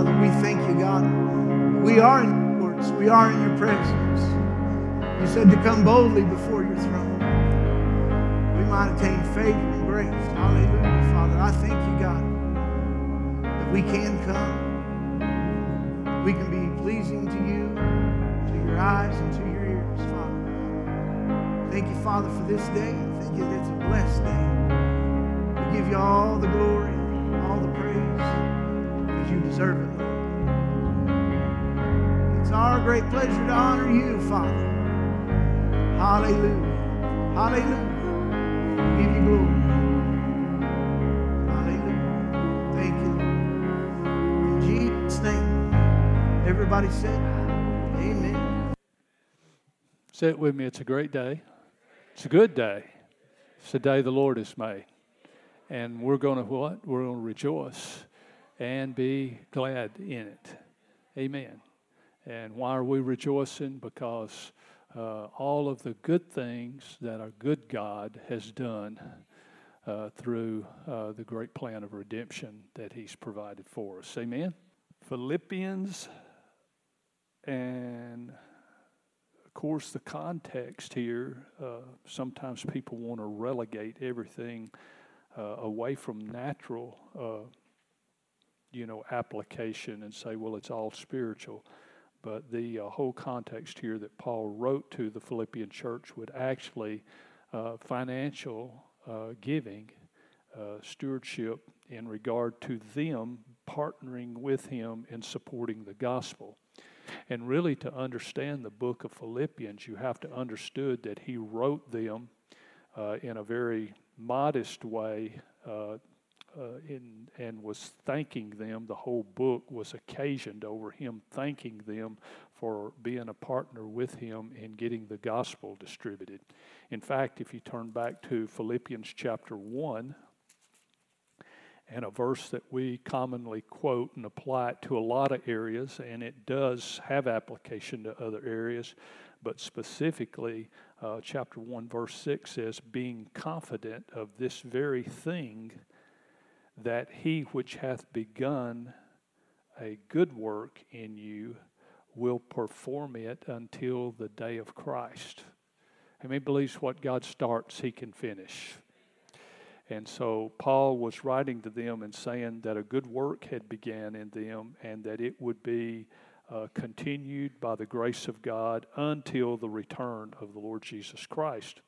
Father, we thank you, God. We are in your courts. We are in your presence. You said to come boldly before your throne. We might attain favor and grace. Hallelujah, Father. I thank you, God, that we can come. We can be pleasing to you, to your eyes, and to your ears, Father. Thank you, Father, for this day. Thank you that it's a blessed day. We give you all the glory, all the praise, because you deserve it, Lord. It's our great pleasure to honor you, Father. Hallelujah. Hallelujah. Give you glory. Hallelujah. Thank you. In Jesus' name. Everybody said, Amen. Sit with me. It's a great day. It's a good day. It's the day the Lord has made. And we're going to what? We're going to rejoice and be glad in it. Amen. And why are we rejoicing? Because uh, all of the good things that our good God has done uh, through uh, the great plan of redemption that He's provided for us. Amen. Philippians, and of course, the context here, uh, sometimes people want to relegate everything uh, away from natural, uh, you know, application and say, well, it's all spiritual. But the uh, whole context here that Paul wrote to the Philippian church would actually uh, financial uh, giving, stewardship in regard to them partnering with him in supporting the gospel. And really, to understand the book of Philippians, you have to understood that he wrote them uh, in a very modest way uh, uh, in, and was thanking them. The whole book was occasioned over him thanking them for being a partner with him in getting the gospel distributed. In fact, if you turn back to Philippians chapter 1, and a verse that we commonly quote and apply it to a lot of areas, and it does have application to other areas, but specifically, uh, chapter 1, verse 6 says, Being confident of this very thing, that he which hath begun a good work in you will perform it until the day of Christ. And he believes what God starts, he can finish? And so Paul was writing to them and saying that a good work had began in them and that it would be uh, continued by the grace of God until the return of the Lord Jesus Christ.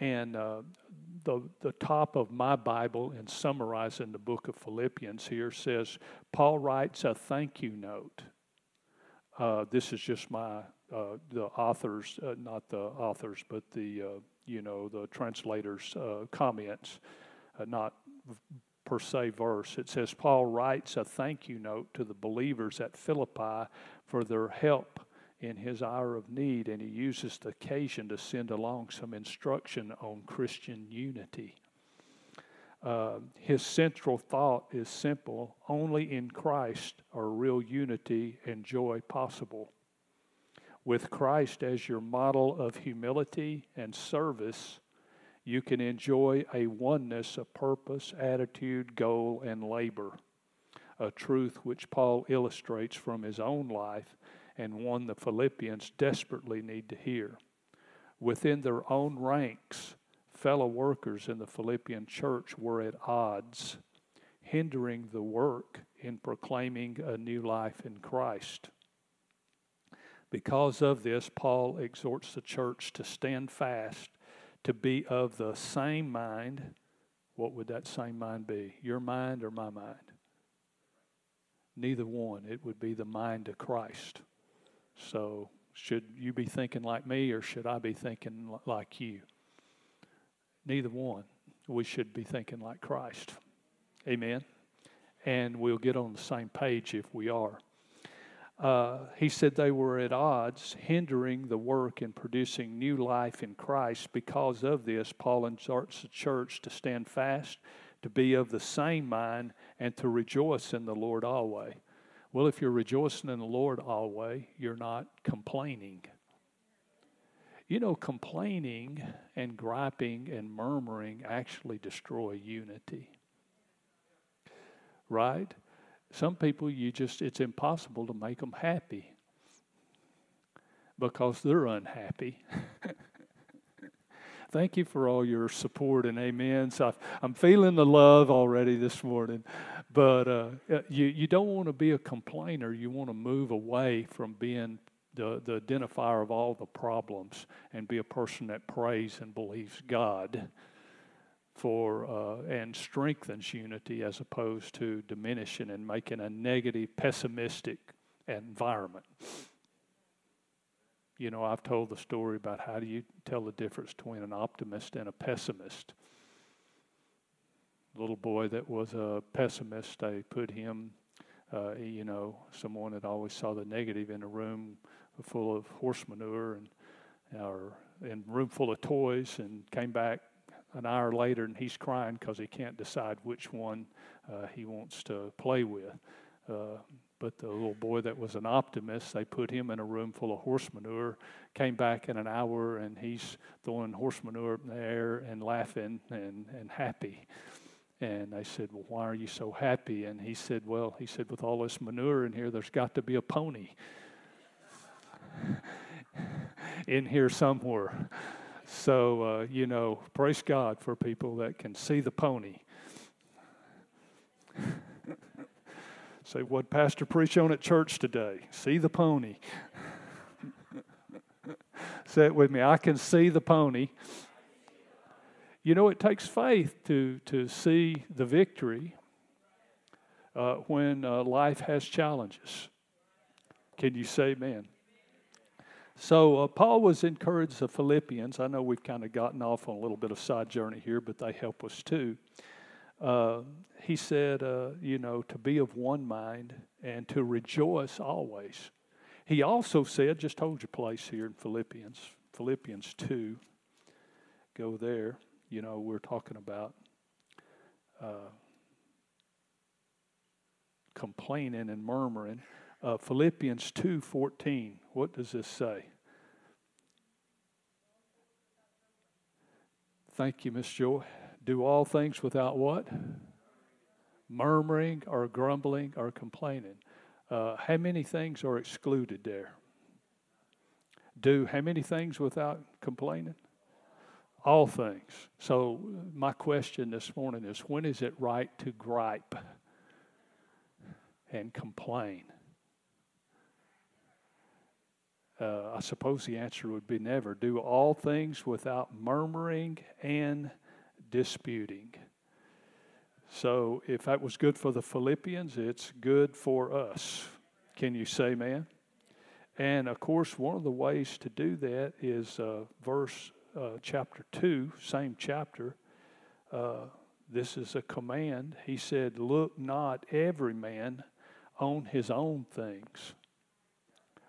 And uh, the, the top of my Bible, in summarizing the book of Philippians here, says Paul writes a thank you note. Uh, this is just my uh, the authors, uh, not the authors, but the uh, you know, the translator's uh, comments, uh, not per se verse. It says, Paul writes a thank you note to the believers at Philippi for their help in his hour of need, and he uses the occasion to send along some instruction on Christian unity. Uh, his central thought is simple only in Christ are real unity and joy possible with Christ as your model of humility and service, you can enjoy a oneness of purpose, attitude, goal, and labor. A truth which Paul illustrates from his own life and one the Philippians desperately need to hear. Within their own ranks, fellow workers in the Philippian church were at odds, hindering the work in proclaiming a new life in Christ. Because of this, Paul exhorts the church to stand fast, to be of the same mind. What would that same mind be? Your mind or my mind? Neither one. It would be the mind of Christ. So, should you be thinking like me or should I be thinking like you? Neither one. We should be thinking like Christ. Amen. And we'll get on the same page if we are. Uh, he said they were at odds, hindering the work in producing new life in Christ. Because of this, Paul exhorts the church to stand fast, to be of the same mind, and to rejoice in the Lord always. Well, if you're rejoicing in the Lord always, you're not complaining. You know, complaining and griping and murmuring actually destroy unity. Right? Some people, you just, it's impossible to make them happy because they're unhappy. Thank you for all your support and amens. I, am feeling the love already this morning. But uh, uh, you, you don't want to be a complainer. You want to move away from being the, the identifier of all the problems and be a person that prays and believes God for uh, and strengthens unity as opposed to diminishing and making a negative, pessimistic environment. You know, I've told the story about how do you tell the difference between an optimist and a pessimist. Little boy that was a pessimist, they put him, uh, you know, someone that always saw the negative in a room full of horse manure and or in room full of toys, and came back an hour later and he's crying because he can't decide which one uh, he wants to play with. Uh, but the little boy that was an optimist, they put him in a room full of horse manure, came back in an hour, and he's throwing horse manure in the air and laughing and, and happy. And I said, Well, why are you so happy? And he said, Well, he said, with all this manure in here, there's got to be a pony in here somewhere. So, uh, you know, praise God for people that can see the pony. Say, what Pastor preached on at church today? See the pony. Say it with me. I can see the pony. You know, it takes faith to, to see the victory uh, when uh, life has challenges. Can you say amen? So, uh, Paul was encouraged the Philippians. I know we've kind of gotten off on a little bit of side journey here, but they help us too. Uh, he said, uh, you know, to be of one mind and to rejoice always. He also said, just hold your place here in Philippians, Philippians 2. Go there. You know, we're talking about uh, complaining and murmuring. Uh, Philippians 2:14. What does this say? Thank you, Miss Joy do all things without what? Murmuring or grumbling or complaining. Uh, how many things are excluded there? Do how many things without complaining? All things. So, my question this morning is when is it right to gripe and complain? Uh, I suppose the answer would be never. Do all things without murmuring and disputing. So if that was good for the Philippians, it's good for us. Can you say, man? And of course, one of the ways to do that is uh, verse uh, chapter 2, same chapter. Uh, this is a command. He said, Look not every man on his own things.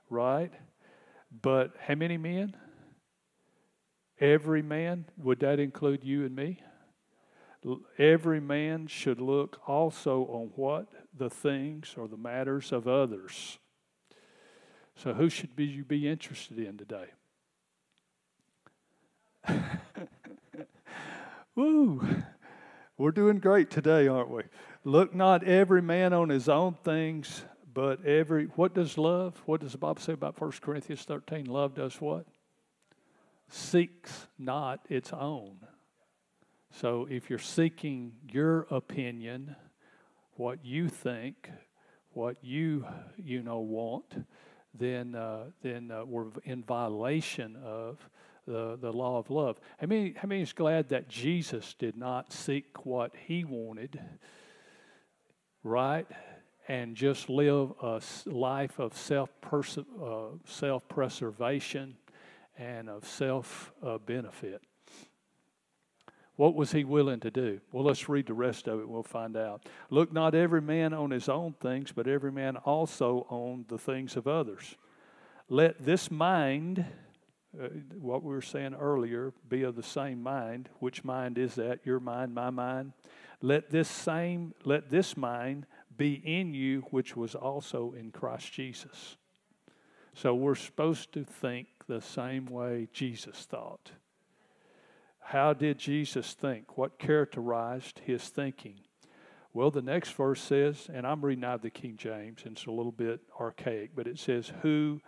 Right? But how many men? Every man. Would that include you and me? every man should look also on what the things or the matters of others. So, who should be, you be interested in today? Woo! We're doing great today, aren't we? Look not every man on his own things, but every. What does love? What does the Bible say about 1 Corinthians 13? Love does what? Seeks not its own so if you're seeking your opinion, what you think, what you you know want, then uh, then uh, we're in violation of the, the law of love. How many, how many is glad that Jesus did not seek what he wanted, right? And just live a life of self uh, preservation and of self uh, benefit. What was he willing to do? Well, let's read the rest of it. We'll find out. Look not every man on his own things, but every man also on the things of others. Let this mind, uh, what we were saying earlier, be of the same mind. Which mind is that? Your mind, my mind. Let this same, let this mind be in you, which was also in Christ Jesus. So we're supposed to think the same way Jesus thought. How did Jesus think? What characterized his thinking? Well, the next verse says, and I'm reading out of the King James, and it's a little bit archaic, but it says, Who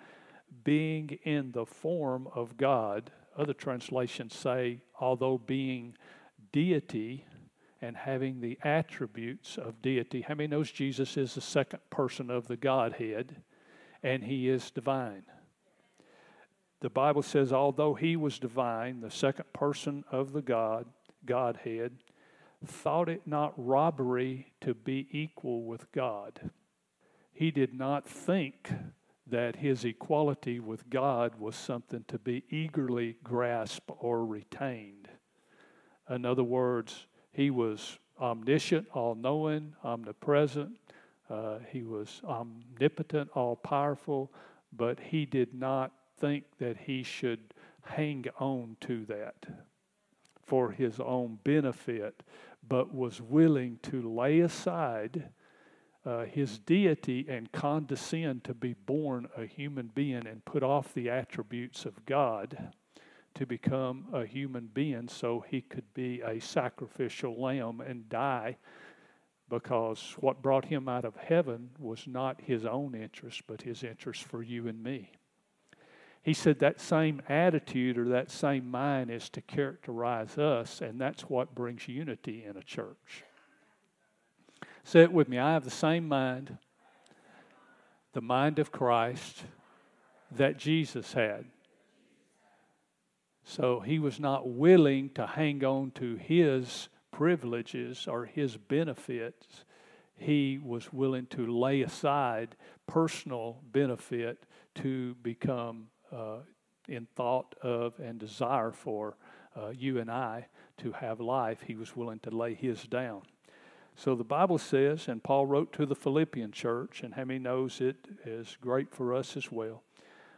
being in the form of God, other translations say, although being deity and having the attributes of deity. How many knows Jesus is the second person of the Godhead and he is divine? The Bible says, although he was divine, the second person of the God, Godhead, thought it not robbery to be equal with God. He did not think that his equality with God was something to be eagerly grasped or retained. In other words, he was omniscient, all knowing, omnipresent. Uh, he was omnipotent, all powerful, but he did not think that he should hang on to that for his own benefit, but was willing to lay aside uh, his deity and condescend to be born a human being and put off the attributes of God to become a human being so he could be a sacrificial lamb and die because what brought him out of heaven was not his own interest, but his interest for you and me. He said that same attitude or that same mind is to characterize us, and that's what brings unity in a church. Say it with me. I have the same mind, the mind of Christ that Jesus had. So he was not willing to hang on to his privileges or his benefits. He was willing to lay aside personal benefit to become uh, in thought of and desire for uh, you and I to have life. He was willing to lay his down. So the Bible says, and Paul wrote to the Philippian church, and how many knows it is great for us as well.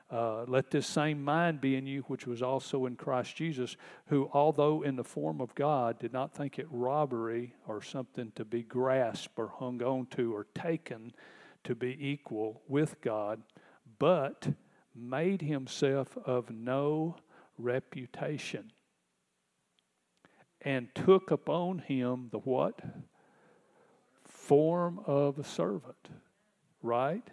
Uh, let this same mind be in you, which was also in Christ Jesus, who, although in the form of God, did not think it robbery or something to be grasped or hung on to or taken to be equal with God, but made himself of no reputation and took upon him the what? Form of a servant, right?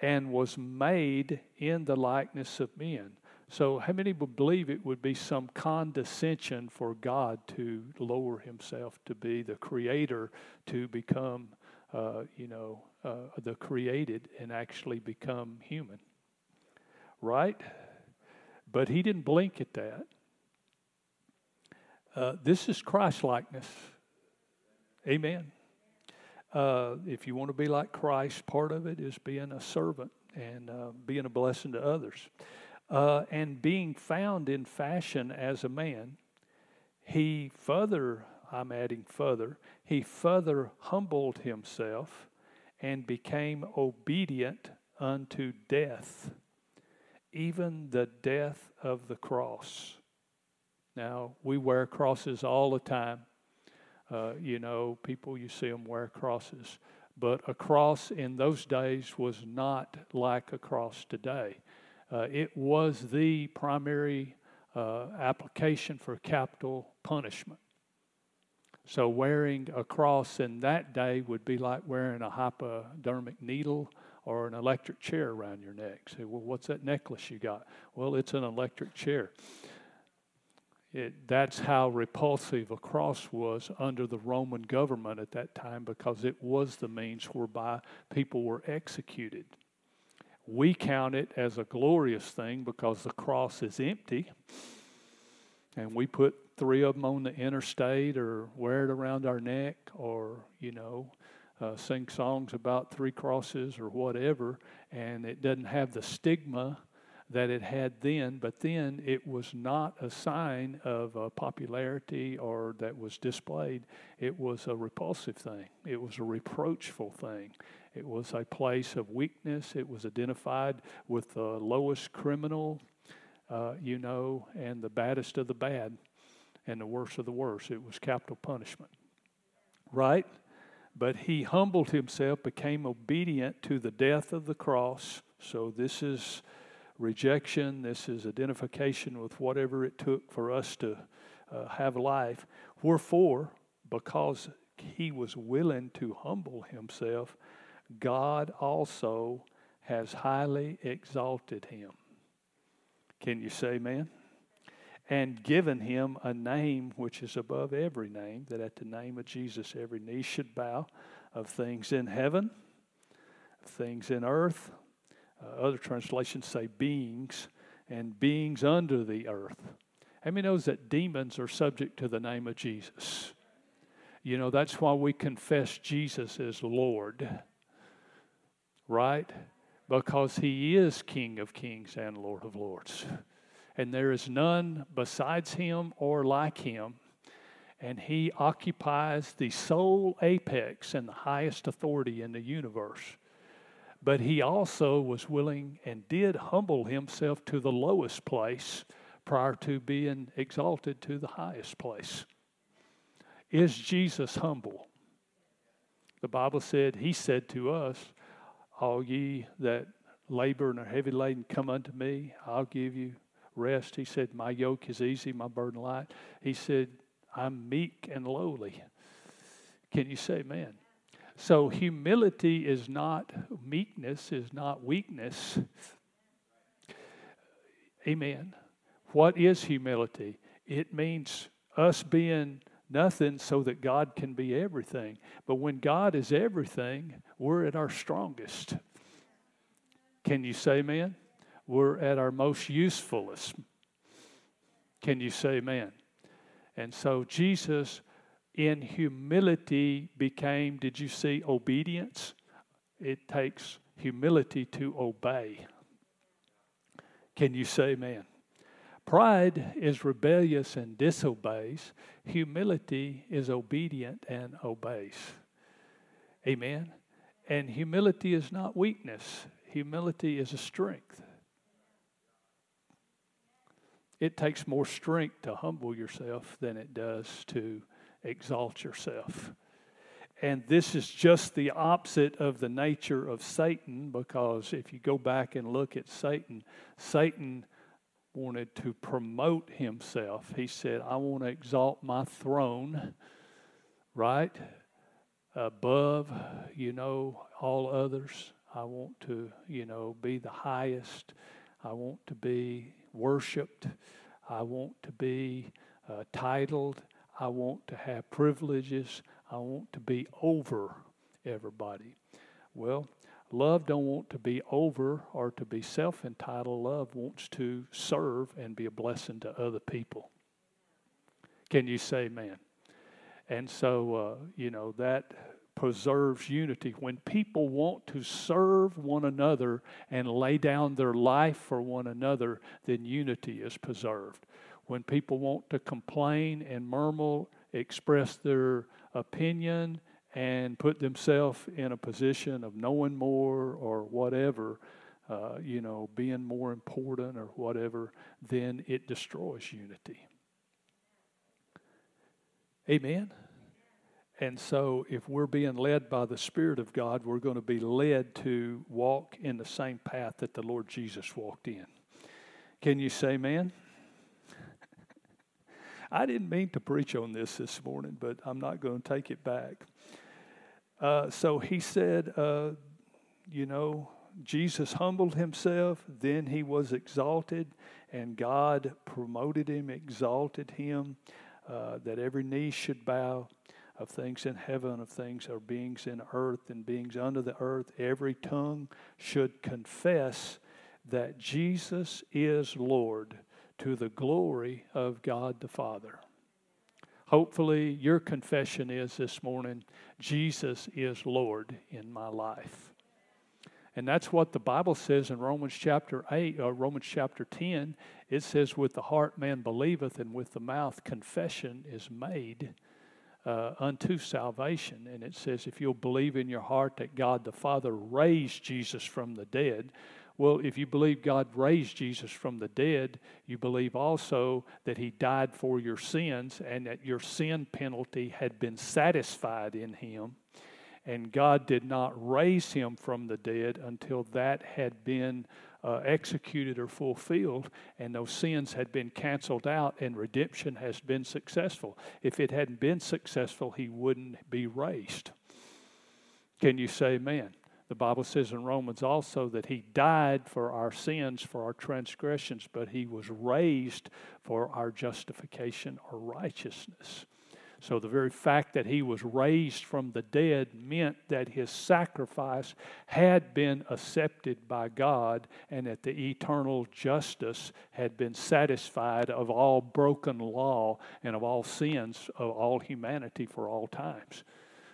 And was made in the likeness of men. So, how many would believe it would be some condescension for God to lower Himself to be the Creator, to become, uh, you know, uh, the created and actually become human? Right? But He didn't blink at that. Uh, this is Christ likeness. Amen. Uh, if you want to be like Christ, part of it is being a servant and uh, being a blessing to others. Uh, and being found in fashion as a man, he further, I'm adding further, he further humbled himself and became obedient unto death, even the death of the cross. Now, we wear crosses all the time. Uh, you know, people, you see them wear crosses. But a cross in those days was not like a cross today. Uh, it was the primary uh, application for capital punishment. So, wearing a cross in that day would be like wearing a hypodermic needle or an electric chair around your neck. Say, well, what's that necklace you got? Well, it's an electric chair. It, that's how repulsive a cross was under the Roman government at that time because it was the means whereby people were executed. We count it as a glorious thing because the cross is empty, and we put three of them on the interstate or wear it around our neck or, you know, uh, sing songs about three crosses or whatever, and it doesn't have the stigma that it had then, but then it was not a sign of uh, popularity or that was displayed. It was a repulsive thing, it was a reproachful thing. It was a place of weakness. It was identified with the lowest criminal, uh, you know, and the baddest of the bad and the worst of the worst. It was capital punishment. Right? But he humbled himself, became obedient to the death of the cross. So this is rejection, this is identification with whatever it took for us to uh, have life. Wherefore, because he was willing to humble himself, God also has highly exalted him. Can you say amen? And given him a name which is above every name, that at the name of Jesus every knee should bow of things in heaven, things in earth. Uh, other translations say beings, and beings under the earth. How many knows that demons are subject to the name of Jesus? You know, that's why we confess Jesus as Lord, right? Because he is King of kings and Lord of lords. And there is none besides him or like him. And he occupies the sole apex and the highest authority in the universe. But he also was willing and did humble himself to the lowest place prior to being exalted to the highest place. Is Jesus humble? The Bible said, He said to us, All ye that labor and are heavy laden, come unto me, I'll give you rest. He said, My yoke is easy, my burden light. He said, I'm meek and lowly. Can you say amen? So humility is not meekness, is not weakness. Amen. What is humility? It means us being nothing so that God can be everything. But when God is everything, we're at our strongest. Can you say amen? We're at our most usefulest. Can you say amen? And so Jesus, in humility, became, did you see obedience? It takes humility to obey. Can you say amen? Pride is rebellious and disobeys. Humility is obedient and obeys. Amen. And humility is not weakness, humility is a strength. It takes more strength to humble yourself than it does to exalt yourself. And this is just the opposite of the nature of Satan because if you go back and look at Satan, Satan wanted to promote himself. He said, I want to exalt my throne, right? Above, you know, all others. I want to, you know, be the highest. I want to be worshiped. I want to be uh, titled. I want to have privileges. I want to be over everybody. Well, Love don't want to be over or to be self-entitled. Love wants to serve and be a blessing to other people. Can you say amen? And so, uh, you know, that preserves unity. When people want to serve one another and lay down their life for one another, then unity is preserved. When people want to complain and murmur, express their opinion, and put themselves in a position of knowing more or whatever, uh, you know, being more important or whatever, then it destroys unity. Amen? And so, if we're being led by the Spirit of God, we're going to be led to walk in the same path that the Lord Jesus walked in. Can you say, man? I didn't mean to preach on this this morning, but I'm not going to take it back. Uh, so he said, uh, you know, Jesus humbled himself, then he was exalted, and God promoted him, exalted him, uh, that every knee should bow of things in heaven, of things or beings in earth and beings under the earth. Every tongue should confess that Jesus is Lord to the glory of God the Father. Hopefully, your confession is this morning Jesus is Lord in my life. And that's what the Bible says in Romans chapter 8, or uh, Romans chapter 10. It says, With the heart man believeth, and with the mouth confession is made uh, unto salvation. And it says, If you'll believe in your heart that God the Father raised Jesus from the dead, well, if you believe God raised Jesus from the dead, you believe also that He died for your sins and that your sin penalty had been satisfied in Him. and God did not raise him from the dead until that had been uh, executed or fulfilled, and those sins had been canceled out, and redemption has been successful. If it hadn't been successful, he wouldn't be raised. Can you say amen? The Bible says in Romans also that he died for our sins, for our transgressions, but he was raised for our justification or righteousness. So the very fact that he was raised from the dead meant that his sacrifice had been accepted by God and that the eternal justice had been satisfied of all broken law and of all sins of all humanity for all times.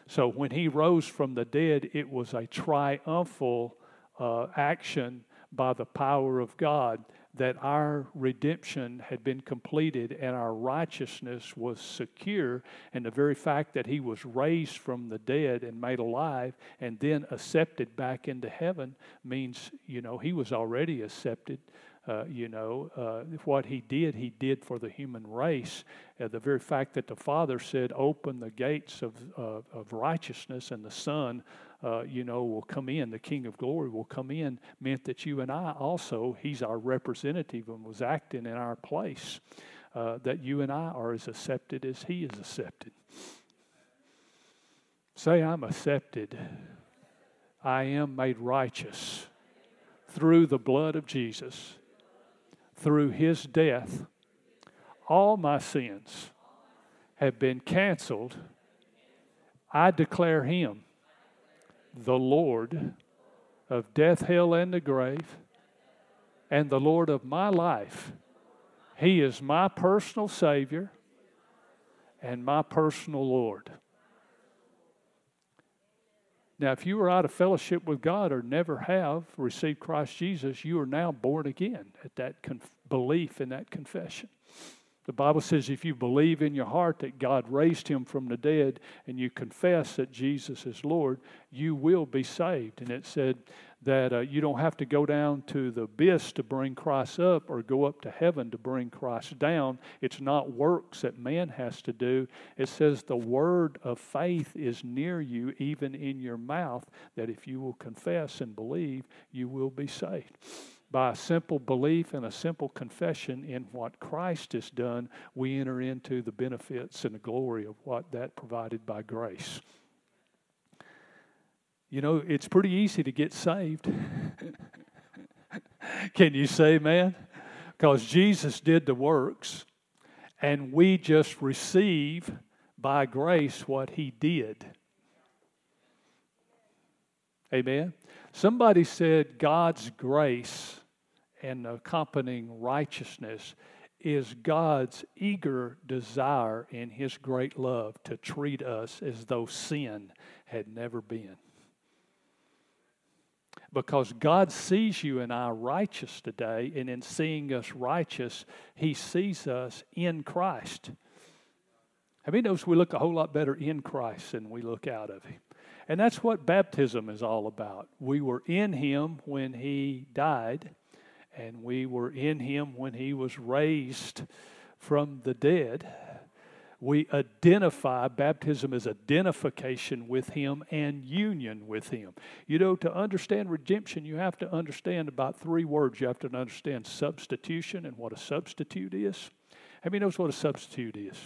So when he rose from the dead, it was a triumphal uh, action by the power of God that our redemption had been completed and our righteousness was secure. And the very fact that he was raised from the dead and made alive and then accepted back into heaven means, you know, he was already accepted. Uh, you know, uh, what he did, he did for the human race. Uh, the very fact that the Father said, Open the gates of, of righteousness, and the Son uh, you know, will come in, the King of Glory will come in, meant that you and I also, He's our representative and was acting in our place, uh, that you and I are as accepted as He is accepted. Say, I'm accepted. I am made righteous through the blood of Jesus, through His death. All my sins have been canceled. I declare Him the Lord of death, hell, and the grave, and the Lord of my life. He is my personal Savior and my personal Lord. Now, if you are out of fellowship with God or never have received Christ Jesus, you are now born again at that conf- belief in that confession. The Bible says if you believe in your heart that God raised him from the dead and you confess that Jesus is Lord, you will be saved. And it said that uh, you don't have to go down to the abyss to bring Christ up or go up to heaven to bring Christ down. It's not works that man has to do. It says the word of faith is near you, even in your mouth, that if you will confess and believe, you will be saved by a simple belief and a simple confession in what Christ has done, we enter into the benefits and the glory of what that provided by grace. You know, it's pretty easy to get saved. Can you say, man? Because Jesus did the works, and we just receive by grace what he did. Amen. Somebody said God's grace and accompanying righteousness is God's eager desire in His great love to treat us as though sin had never been. Because God sees you and I righteous today, and in seeing us righteous, He sees us in Christ. How many knows we look a whole lot better in Christ than we look out of Him? And that's what baptism is all about. We were in Him when He died, and we were in Him when He was raised from the dead. We identify, baptism is identification with Him and union with Him. You know, to understand redemption, you have to understand about three words. You have to understand substitution and what a substitute is. Many knows what a substitute is?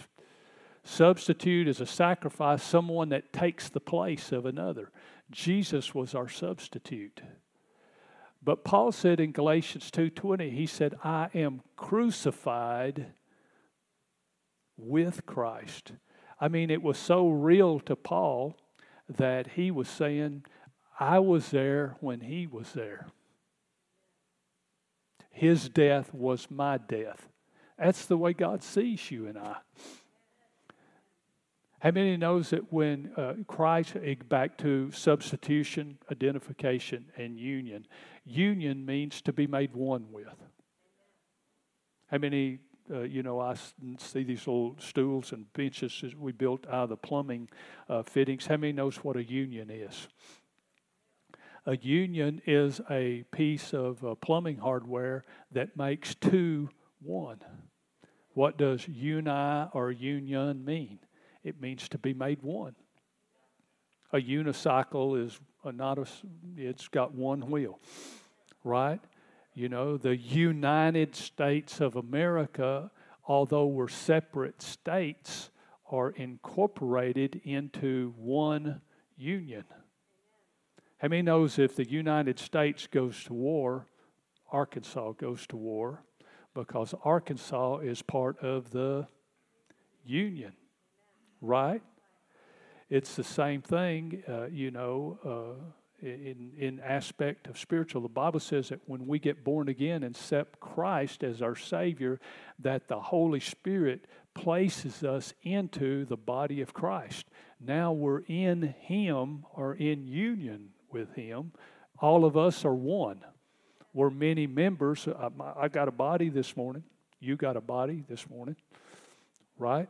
Substitute is a sacrifice, someone that takes the place of another. Jesus was our substitute. But Paul said in Galatians 2:20, he said, "I am crucified with Christ." I mean, it was so real to Paul that he was saying, I was there when he was there. His death was my death. That's the way God sees you and I. How many knows that when uh, Christ, eh, back to substitution, identification, and union, union means to be made one with. How many, uh, you know, I see these little stools and benches that we built out of the plumbing uh, fittings. How many knows what a union is? A union is a piece of uh, plumbing hardware that makes two one. What does uni or union mean? It means to be made one. A unicycle is a, not a, it's got one wheel, right? You know, the United States of America, although we're separate states, are incorporated into one union. How many knows if the United States goes to war, Arkansas goes to war because Arkansas is part of the union, right? It's the same thing, uh, you know, uh, in, in aspect of spiritual. The Bible says that when we get born again and accept Christ as our Savior, that the Holy Spirit places us into the body of Christ. Now we're in Him or in union with Him. All of us are one. We're many members. Uh, I got a body this morning. You got a body this morning, right?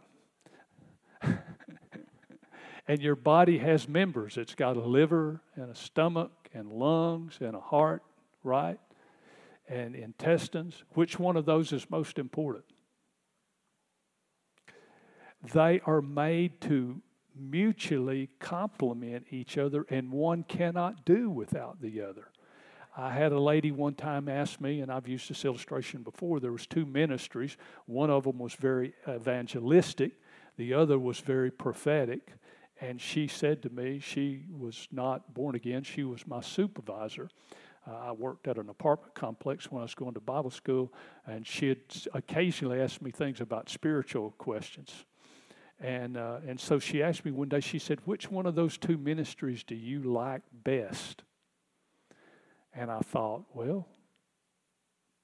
And your body has members. It's got a liver and a stomach and lungs and a heart, right? And intestines. Which one of those is most important? They are made to mutually complement each other, and one cannot do without the other. I had a lady one time ask me, and I've used this illustration before. There was two ministries. One of them was very evangelistic, the other was very prophetic. And she said to me, she was not born again. She was my supervisor. Uh, I worked at an apartment complex when I was going to Bible school, and she had occasionally asked me things about spiritual questions. And, uh, and so she asked me one day, she said, Which one of those two ministries do you like best? And I thought, Well,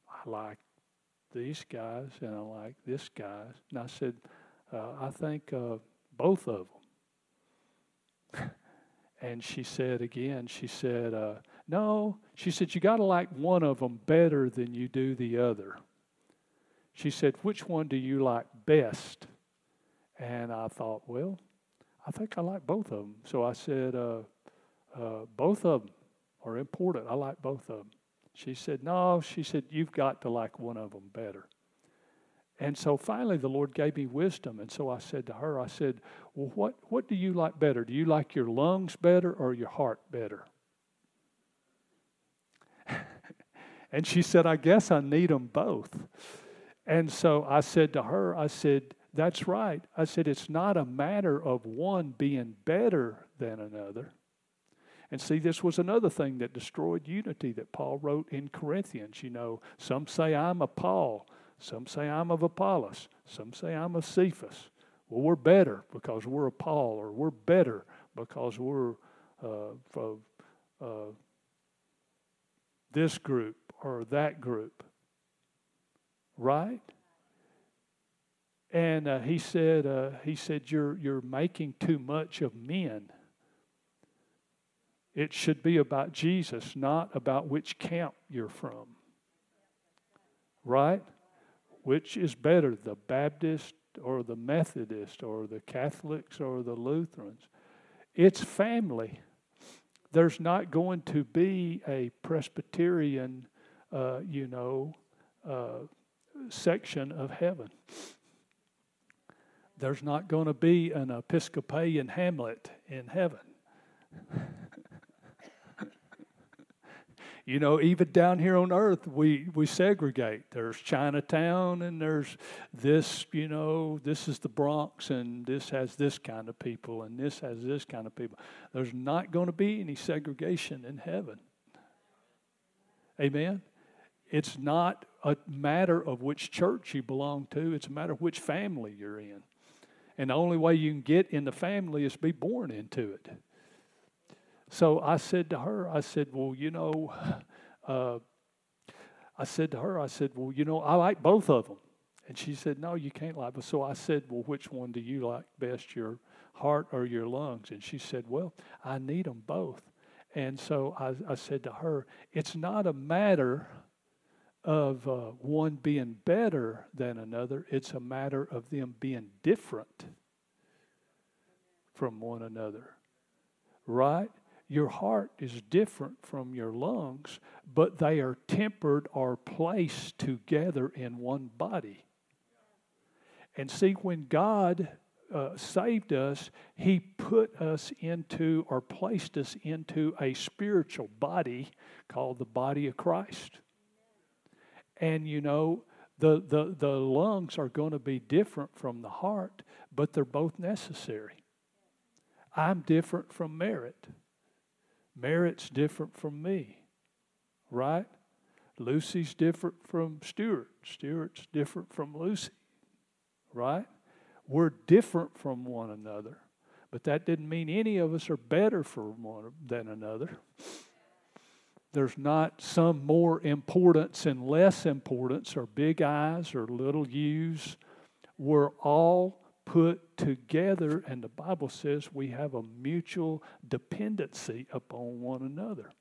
I like these guys and I like this guy. And I said, uh, I think uh, both of them. And she said again, she said, uh, No, she said, You got to like one of them better than you do the other. She said, Which one do you like best? And I thought, well, I think I like both of them. So I said, uh, uh, both of them are important. I like both of them. She said, no. She said, you've got to like one of them better. And so finally, the Lord gave me wisdom. And so I said to her, I said, well, what, what do you like better? Do you like your lungs better or your heart better? and she said, I guess I need them both. And so I said to her, I said, that's right. I said, it's not a matter of one being better than another. And see, this was another thing that destroyed unity that Paul wrote in Corinthians. You know, some say I'm a Paul, some say I'm of Apollos, some say I'm of Cephas. Well, we're better because we're a Paul, or we're better because we're uh, of uh, this group or that group. Right? And uh, he said, uh, he said, you're, you're making too much of men. It should be about Jesus, not about which camp you're from. Right? Which is better, the Baptist or the Methodist or the Catholics or the Lutherans? It's family. There's not going to be a Presbyterian, uh, you know, uh, section of heaven there's not going to be an Episcopalian Hamlet in heaven. you know, even down here on earth, we, we segregate. There's Chinatown, and there's this, you know, this is the Bronx, and this has this kind of people, and this has this kind of people. There's not going to be any segregation in heaven. Amen? It's not a matter of which church you belong to, it's a matter of which family you're in. And the only way you can get in the family is be born into it. So I said to her, I said, Well, you know, uh, I said to her, I said, Well, you know, I like both of them. And she said, No, you can't like. So I said, Well, which one do you like best, your heart or your lungs? And she said, Well, I need them both. And so I, I said to her, It's not a matter of uh, one being better than another, it's a matter of them being different from one another. Right? Your heart is different from your lungs, but they are tempered or placed together in one body. And see, when God uh, saved us, He put us into or placed us into a spiritual body called the body of Christ. And you know, the, the, the lungs are going to be different from the heart, but they're both necessary. I'm different from Merritt. Merritt's different from me, right? Lucy's different from Stuart. Stuart's different from Lucy, right? We're different from one another, but that didn't mean any of us are better for one than another. There's not some more importance and less importance, or big I's or little U's. We're all put together, and the Bible says we have a mutual dependency upon one another.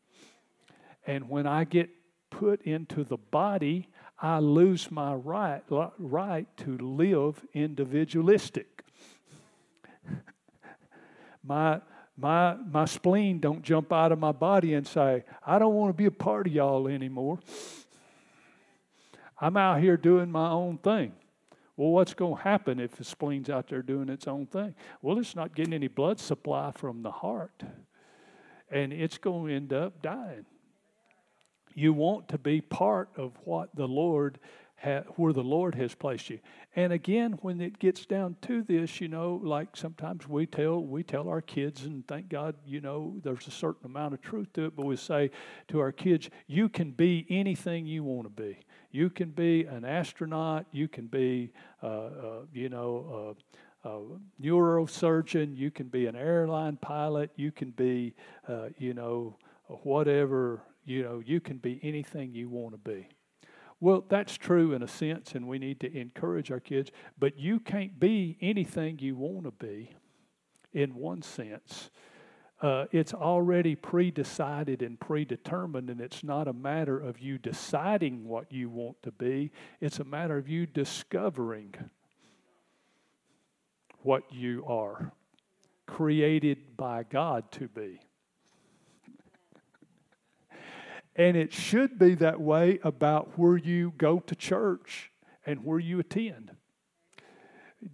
And when I get put into the body, I lose my right, right to live individualistic. my, my, my spleen don't jump out of my body and say, I don't want to be a part of y'all anymore. I'm out here doing my own thing. Well, what's going to happen if the spleen's out there doing its own thing? Well, it's not getting any blood supply from the heart, and it's going to end up dying. You want to be part of what the Lord where the Lord has placed you. And again, when it gets down to this, you know, like sometimes we tell we tell our kids, and thank God, you know, there's a certain amount of truth to it. But we say to our kids, you can be anything you want to be. You can be an astronaut. You can be, uh, uh, you know. Uh, a neurosurgeon, you can be an airline pilot, you can be, uh, you know, whatever you know, you can be anything you want to be. Well, that's true in a sense, and we need to encourage our kids, but you can't be anything you want to be in one sense. Uh, it's already pre decided and predetermined, and it's not a matter of you deciding what you want to be, it's a matter of you discovering what you are created by God to be. And it should be that way about where you go to church and where you attend.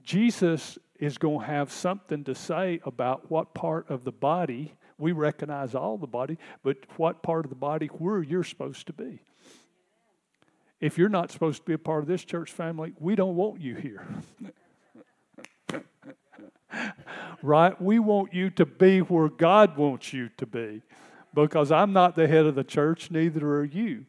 Jesus is going to have something to say about what part of the body, we recognize all the body, but what part of the body where you're supposed to be. If you're not supposed to be a part of this church family, we don't want you here. right? We want you to be where God wants you to be because I'm not the head of the church, neither are you.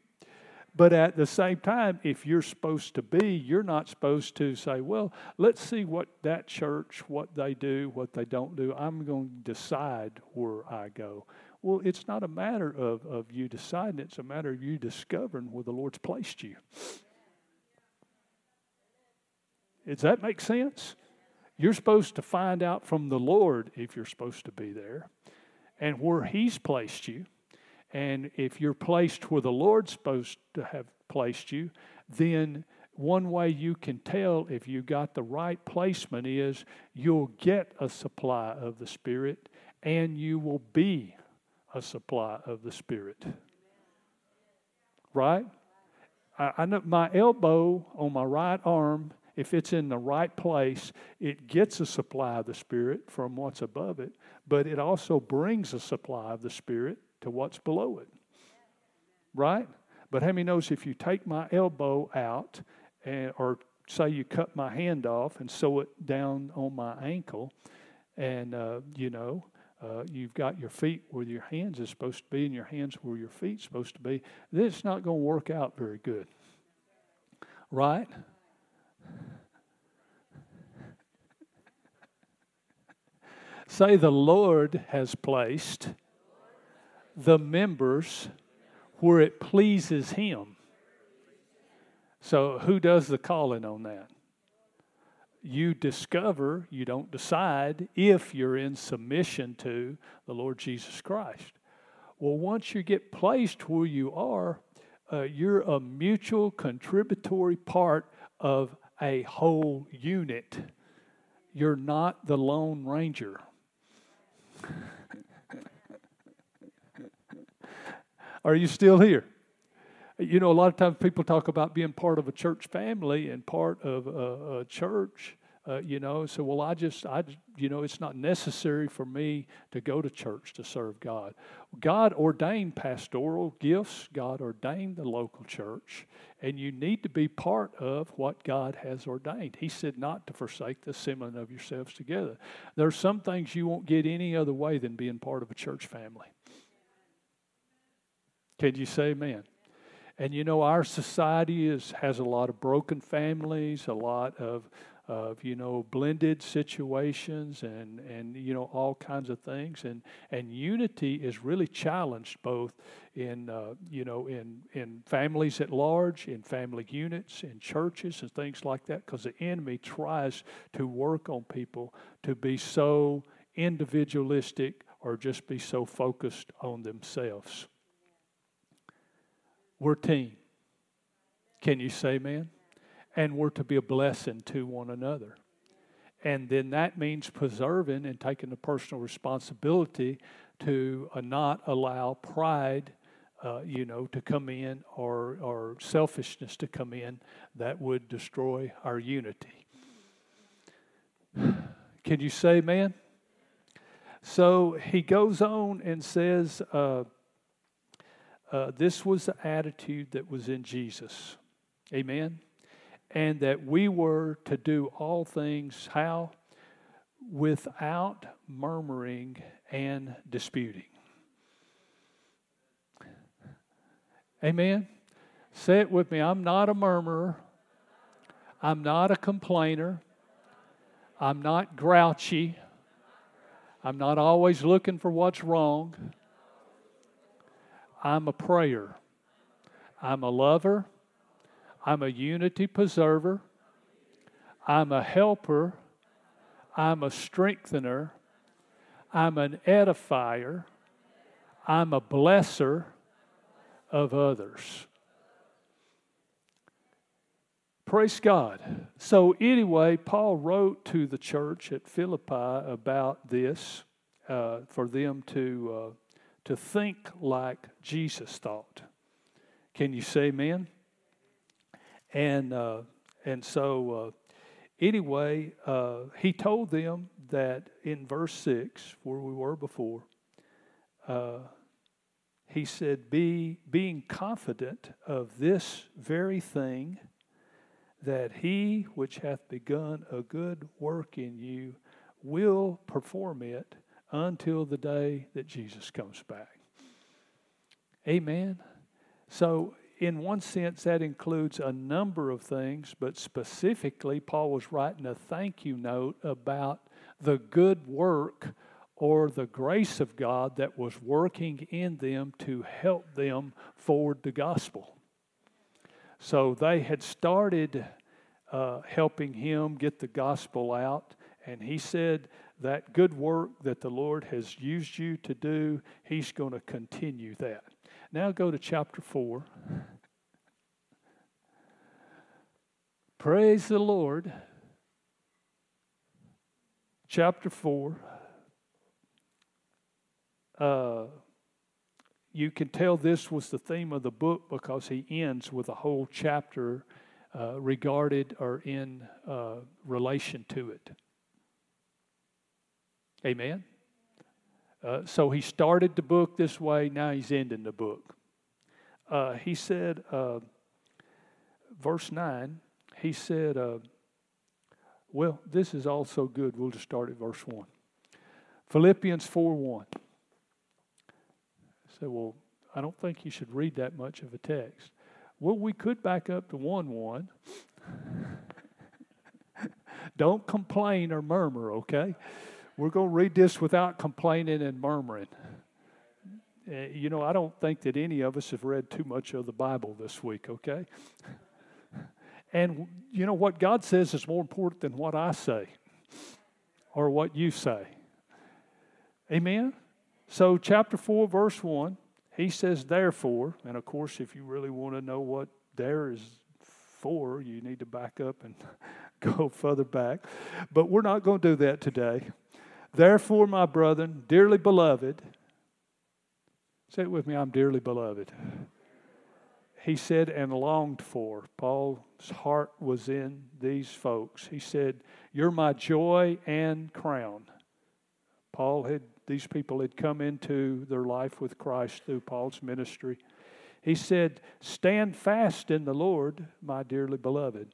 But at the same time, if you're supposed to be, you're not supposed to say, well, let's see what that church, what they do, what they don't do. I'm going to decide where I go. Well, it's not a matter of, of you deciding, it's a matter of you discovering where the Lord's placed you. Does that make sense? You're supposed to find out from the Lord if you're supposed to be there and where He's placed you. And if you're placed where the Lord's supposed to have placed you, then one way you can tell if you got the right placement is you'll get a supply of the Spirit and you will be a supply of the Spirit. Right? I, I know my elbow on my right arm, if it's in the right place, it gets a supply of the Spirit from what's above it but it also brings a supply of the Spirit to what's below it. Right? But how many knows if you take my elbow out, and, or say you cut my hand off and sew it down on my ankle, and uh, you know, uh, you've got your feet where your hands is supposed to be and your hands where your feet's supposed to be, then it's not going to work out very good. Right? Say, the Lord has placed the members where it pleases Him. So, who does the calling on that? You discover, you don't decide if you're in submission to the Lord Jesus Christ. Well, once you get placed where you are, uh, you're a mutual contributory part of a whole unit. You're not the Lone Ranger. Are you still here? You know, a lot of times people talk about being part of a church family and part of a, a church. Uh, you know, so well, I just, I, you know, it's not necessary for me to go to church to serve God. God ordained pastoral gifts. God ordained the local church, and you need to be part of what God has ordained. He said not to forsake the assembling of yourselves together. There are some things you won't get any other way than being part of a church family. Can you say amen? And you know, our society is, has a lot of broken families, a lot of, of you know, blended situations and, and, you know, all kinds of things. And, and unity is really challenged both in, uh, you know, in, in families at large, in family units, in churches and things like that, because the enemy tries to work on people to be so individualistic or just be so focused on themselves. We're team. Can you say amen? And we're to be a blessing to one another. And then that means preserving and taking the personal responsibility to uh, not allow pride, uh, you know, to come in or, or selfishness to come in that would destroy our unity. Can you say amen? So he goes on and says, uh, uh, this was the attitude that was in Jesus. Amen. And that we were to do all things how? Without murmuring and disputing. Amen. Say it with me. I'm not a murmurer. I'm not a complainer. I'm not grouchy. I'm not always looking for what's wrong. I'm a prayer. I'm a lover. I'm a unity preserver. I'm a helper. I'm a strengthener. I'm an edifier. I'm a blesser of others. Praise God. So, anyway, Paul wrote to the church at Philippi about this uh, for them to uh, to think like Jesus thought. Can you say amen? And, uh, and so, uh, anyway, uh, he told them that in verse 6, where we were before, uh, he said, Be, being confident of this very thing, that he which hath begun a good work in you will perform it until the day that Jesus comes back. Amen. So, in one sense, that includes a number of things, but specifically, Paul was writing a thank you note about the good work or the grace of God that was working in them to help them forward the gospel. So they had started uh, helping him get the gospel out, and he said that good work that the Lord has used you to do, He's going to continue that. Now go to chapter 4. Praise the Lord. Chapter 4. Uh, you can tell this was the theme of the book because he ends with a whole chapter uh, regarded or in uh, relation to it. Amen. Uh, so he started the book this way, now he's ending the book. Uh, he said, uh, verse 9, he said, uh, well, this is also good. We'll just start at verse 1. Philippians 4 1. I said, well, I don't think you should read that much of a text. Well, we could back up to 1 1. don't complain or murmur, okay? We're going to read this without complaining and murmuring. Eh, you know, I don't think that any of us have read too much of the Bible this week, okay? And you know what God says is more important than what I say or what you say. Amen? So, chapter 4, verse 1, he says, Therefore, and of course, if you really want to know what there is for, you need to back up and go further back. But we're not going to do that today. Therefore, my brethren, dearly beloved, say it with me, I'm dearly beloved. He said, and longed for. Paul's heart was in these folks. He said, You're my joy and crown. Paul had, these people had come into their life with Christ through Paul's ministry. He said, Stand fast in the Lord, my dearly beloved.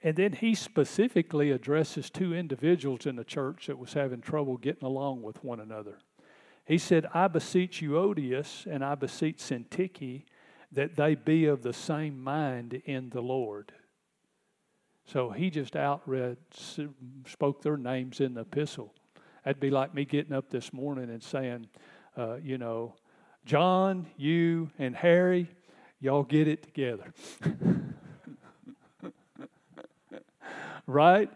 And then he specifically addresses two individuals in the church that was having trouble getting along with one another. He said, I beseech Euodias and I beseech Syntyche that they be of the same mind in the Lord. So he just outread, spoke their names in the epistle. That'd be like me getting up this morning and saying, uh, you know, John, you, and Harry, y'all get it together. right?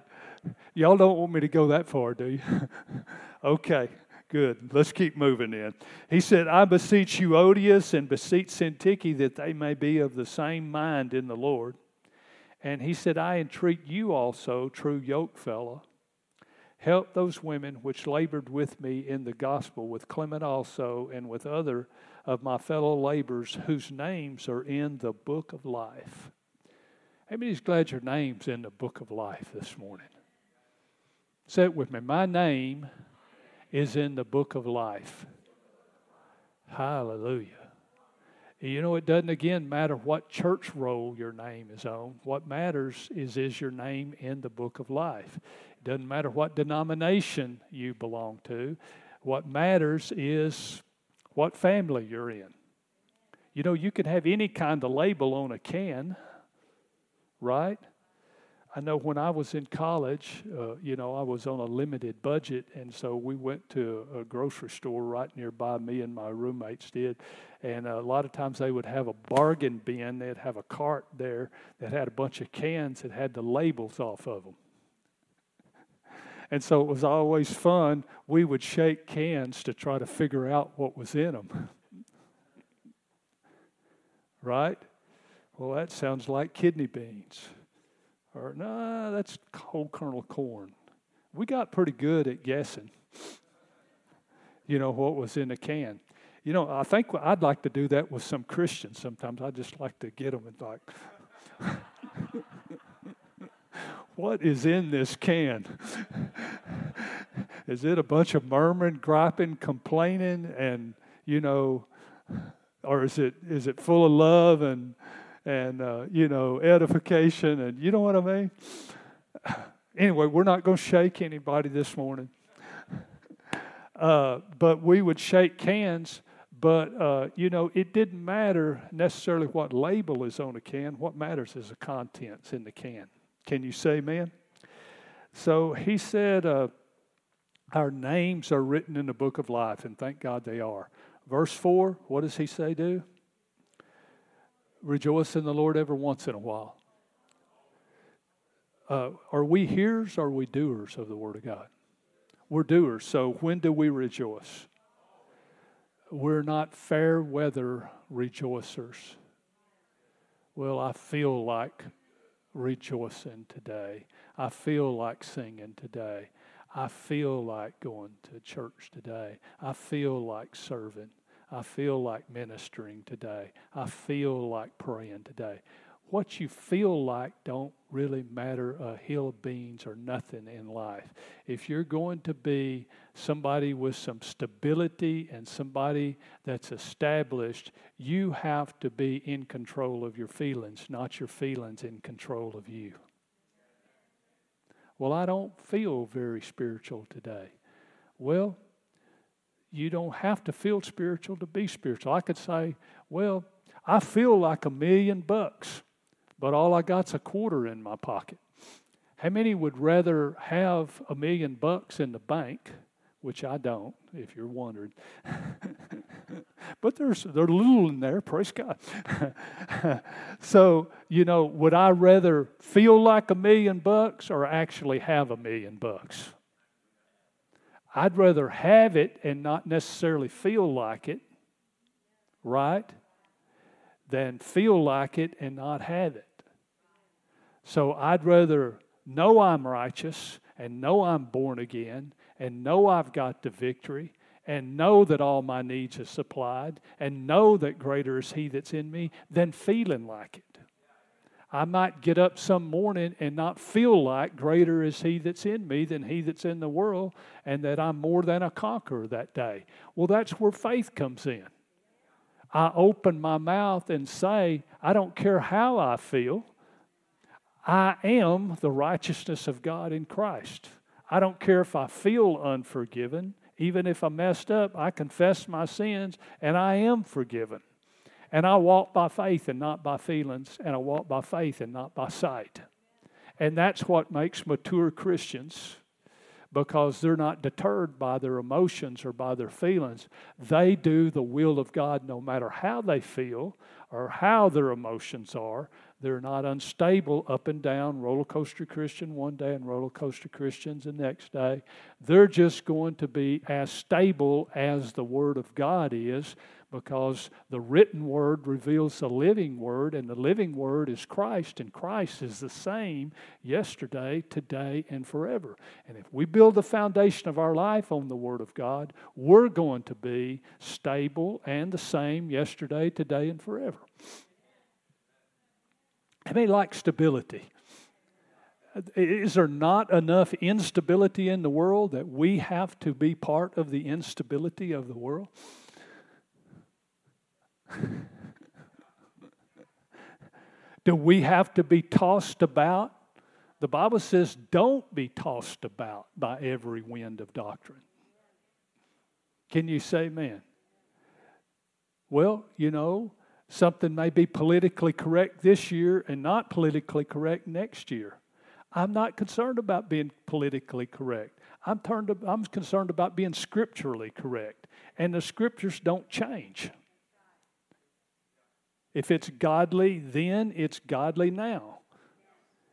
Y'all don't want me to go that far, do you? okay, good. Let's keep moving in. He said, I beseech Euodias and beseech Syntyche that they may be of the same mind in the Lord. And he said, I entreat you also, true yoke fellow, help those women which labored with me in the gospel, with Clement also, and with other of my fellow laborers whose names are in the book of life. How many's glad your name's in the book of life this morning? Say it with me. My name is in the book of life. Hallelujah. You know, it doesn't again matter what church roll your name is on. What matters is is your name in the book of life. It doesn't matter what denomination you belong to. What matters is what family you're in. You know, you can have any kind of label on a can right? I know when I was in college, uh, you know, I was on a limited budget, and so we went to a grocery store right nearby. Me and my roommates did, and a lot of times they would have a bargain bin. They'd have a cart there that had a bunch of cans that had the labels off of them. And so it was always fun. We would shake cans to try to figure out what was in them. right? Well, that sounds like kidney beans. Or, no, nah, that's whole kernel corn. We got pretty good at guessing, you know, what was in the can. You know, I think I'd like to do that with some Christians sometimes. I just like to get them and like, what is in this can? is it a bunch of murmuring, griping, complaining, and, you know, or is it is it full of love and and uh, you know edification and you know what I mean. Anyway, we're not going to shake anybody this morning, uh, but we would shake cans. But uh, you know, it didn't matter necessarily what label is on a can. What matters is the contents in the can. Can you say, "Man"? So he said, uh, "Our names are written in the book of life, and thank God they are." Verse four. What does he say? Do rejoice in the Lord every once in a while. Uh, are we hearers or are we doers of the Word of God? We're doers. So when do we rejoice? We're not fair weather rejoicers. Well, I feel like rejoicing today. I feel like singing today. I feel like going to church today. I feel like serving. I feel like ministering today. I feel like praying today. What you feel like don't really matter a hill of beans or nothing in life. If you're going to be somebody with some stability and somebody that's established, you have to be in control of your feelings, not your feelings in control of you. Well, I don't feel very spiritual today. Well, you don't have to feel spiritual to be spiritual. I could say, well, I feel like a million bucks, but all I got's a quarter in my pocket. How many would rather have a million bucks in the bank, which I don't, if you're wondering? but there's there's a little in there, praise God. so, you know, would I rather feel like a million bucks or actually have a million bucks? I'd rather have it and not necessarily feel like it, right? Than feel like it and not have it. So I'd rather know I'm righteous and know I'm born again and know I've got the victory and know that all my needs are supplied and know that greater is He that's in me than feeling like it. I might get up some morning and not feel like greater is He that's in me than He that's in the world, and that I'm more than a conqueror that day. Well, that's where faith comes in. I open my mouth and say, I don't care how I feel, I am the righteousness of God in Christ. I don't care if I feel unforgiven. Even if I messed up, I confess my sins and I am forgiven. And I walk by faith and not by feelings, and I walk by faith and not by sight. And that's what makes mature Christians because they're not deterred by their emotions or by their feelings. They do the will of God no matter how they feel or how their emotions are. They're not unstable up and down, roller coaster Christian one day and roller coaster Christians the next day. They're just going to be as stable as the Word of God is because the written word reveals the living word, and the living word is Christ, and Christ is the same yesterday, today, and forever. And if we build the foundation of our life on the Word of God, we're going to be stable and the same yesterday, today, and forever. How many like stability? Is there not enough instability in the world that we have to be part of the instability of the world? Do we have to be tossed about? The Bible says, don't be tossed about by every wind of doctrine. Can you say amen? Well, you know, something may be politically correct this year and not politically correct next year. I'm not concerned about being politically correct. I'm, turned, I'm concerned about being scripturally correct. And the scriptures don't change. If it's godly then, it's godly now.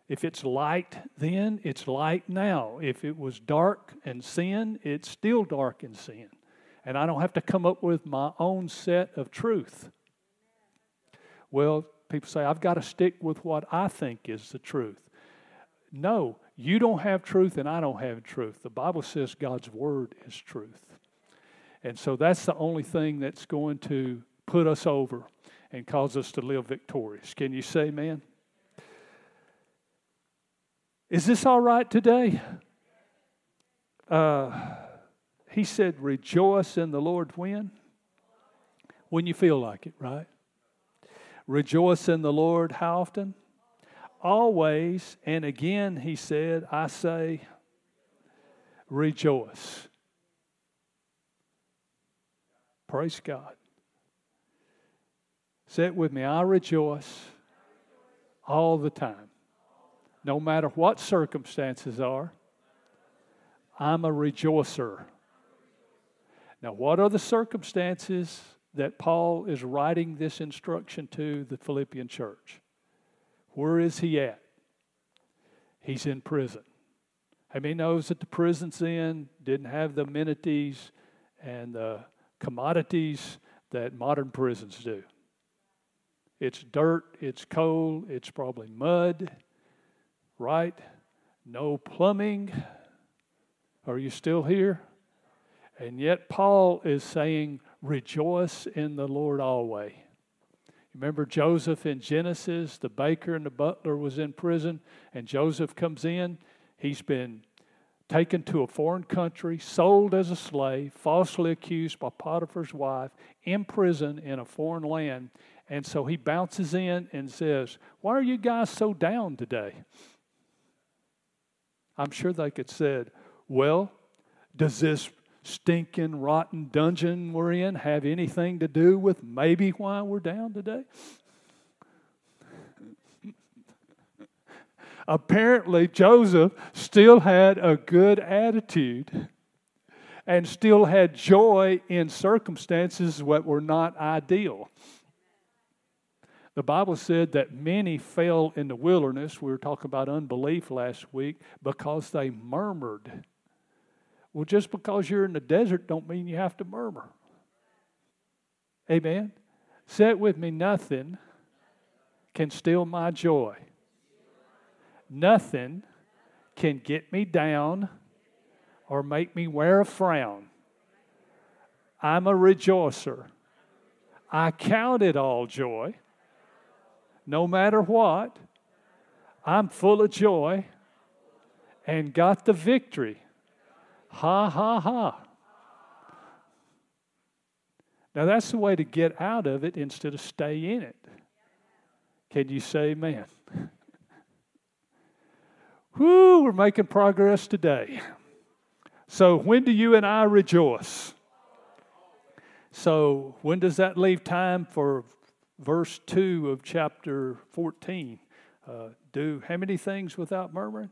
If it's light then, it's light now. If it was dark and sin, it's still dark and sin. And I don't have to come up with my own set of truth. Well, people say, I've got to stick with what I think is the truth. No, you don't have truth and I don't have truth. The Bible says God's Word is truth. And so that's the only thing that's going to put us over and cause us to live victorious. Can you say amen? Is this all right today? Uh, he said, Rejoice in the Lord when? When you feel like it, right? Rejoice in the Lord how often? Always. And again, he said, I say, Rejoice. Praise God. Say it with me. I rejoice all the time. No matter what circumstances are, I'm a rejoicer. Now, what are the circumstances that Paul is writing this instruction to the Philippian church? Where is he at? He's in prison. How many knows that the prison's in didn't have the amenities and the commodities that modern prisons do? It's dirt, it's cold, it's probably mud, right? No plumbing. Are you still here? And yet, Paul is saying, Rejoice in the Lord always. Remember Joseph in Genesis? The baker and the butler was in prison, and Joseph comes in. He's been taken to a foreign country, sold as a slave, falsely accused by Potiphar's wife, imprisoned in a foreign land. And so he bounces in and says, Why are you guys so down today? I'm sure they could said, Well, does this stinking, rotten dungeon we're in have anything to do with maybe why we're down today? Apparently, Joseph still had a good attitude and still had joy in circumstances that were not ideal. The Bible said that many fell in the wilderness. We were talking about unbelief last week because they murmured. Well, just because you're in the desert don't mean you have to murmur. Amen. It with me nothing can steal my joy. Nothing can get me down or make me wear a frown. I'm a rejoicer. I count it all joy. No matter what, I'm full of joy and got the victory. Ha, ha, ha. Now, that's the way to get out of it instead of stay in it. Can you say amen? Whoo, we're making progress today. So, when do you and I rejoice? So, when does that leave time for verse 2 of chapter 14? Uh, do how many things without murmuring?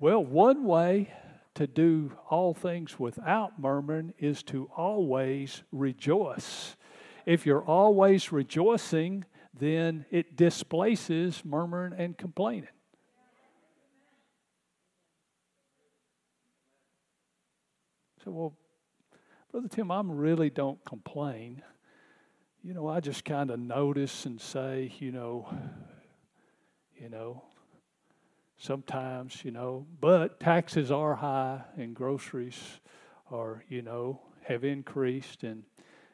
Well, one way to do all things without murmuring is to always rejoice. If you're always rejoicing, then it displaces murmuring and complaining. So, well, Brother Tim, I really don't complain. You know, I just kind of notice and say, you know, you know, sometimes, you know, but taxes are high and groceries are, you know, have increased and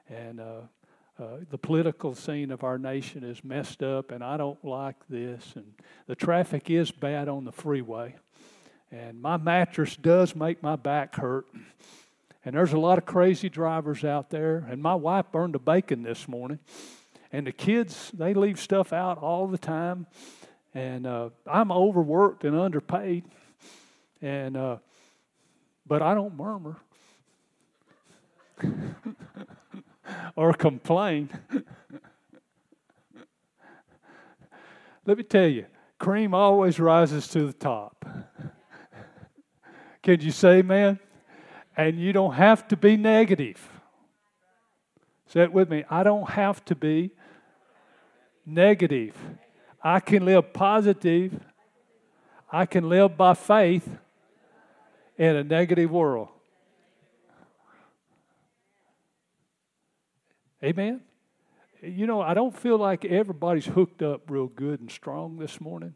and uh, uh, the political scene of our nation is messed up, and I don't like this. And the traffic is bad on the freeway, and my mattress does make my back hurt. And there's a lot of crazy drivers out there. And my wife burned a bacon this morning, and the kids they leave stuff out all the time. And uh, I'm overworked and underpaid, and uh, but I don't murmur. or complain. Let me tell you, cream always rises to the top. Can you say amen? And you don't have to be negative. Say it with me. I don't have to be negative. I can live positive. I can live by faith in a negative world. Amen? You know, I don't feel like everybody's hooked up real good and strong this morning,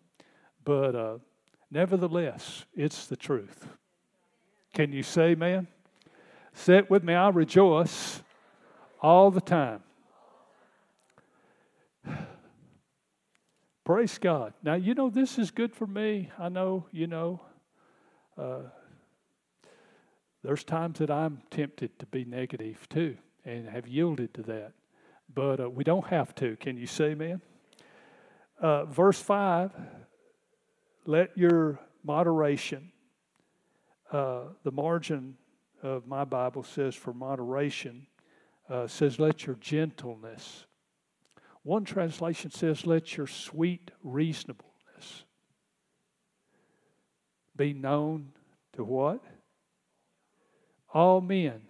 but uh, nevertheless, it's the truth. Can you say amen? Say it with me. I rejoice all the time. Praise God. Now, you know, this is good for me. I know, you know, uh, there's times that I'm tempted to be negative too and have yielded to that. But uh, we don't have to. Can you say man? Uh, verse 5 let your moderation, uh, the margin of my Bible says for moderation, uh, says let your gentleness. One translation says let your sweet reasonableness be known to what? All men.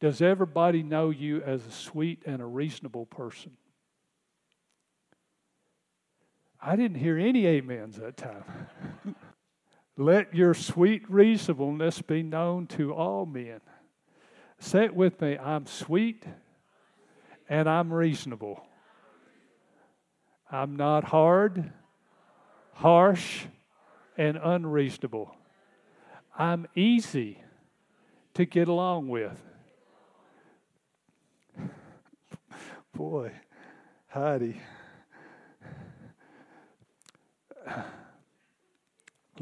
Does everybody know you as a sweet and a reasonable person? I didn't hear any amens that time. Let your sweet reasonableness be known to all men. Say it with me I'm sweet and I'm reasonable. I'm not hard, harsh, and unreasonable. I'm easy to get along with. Boy, howdy.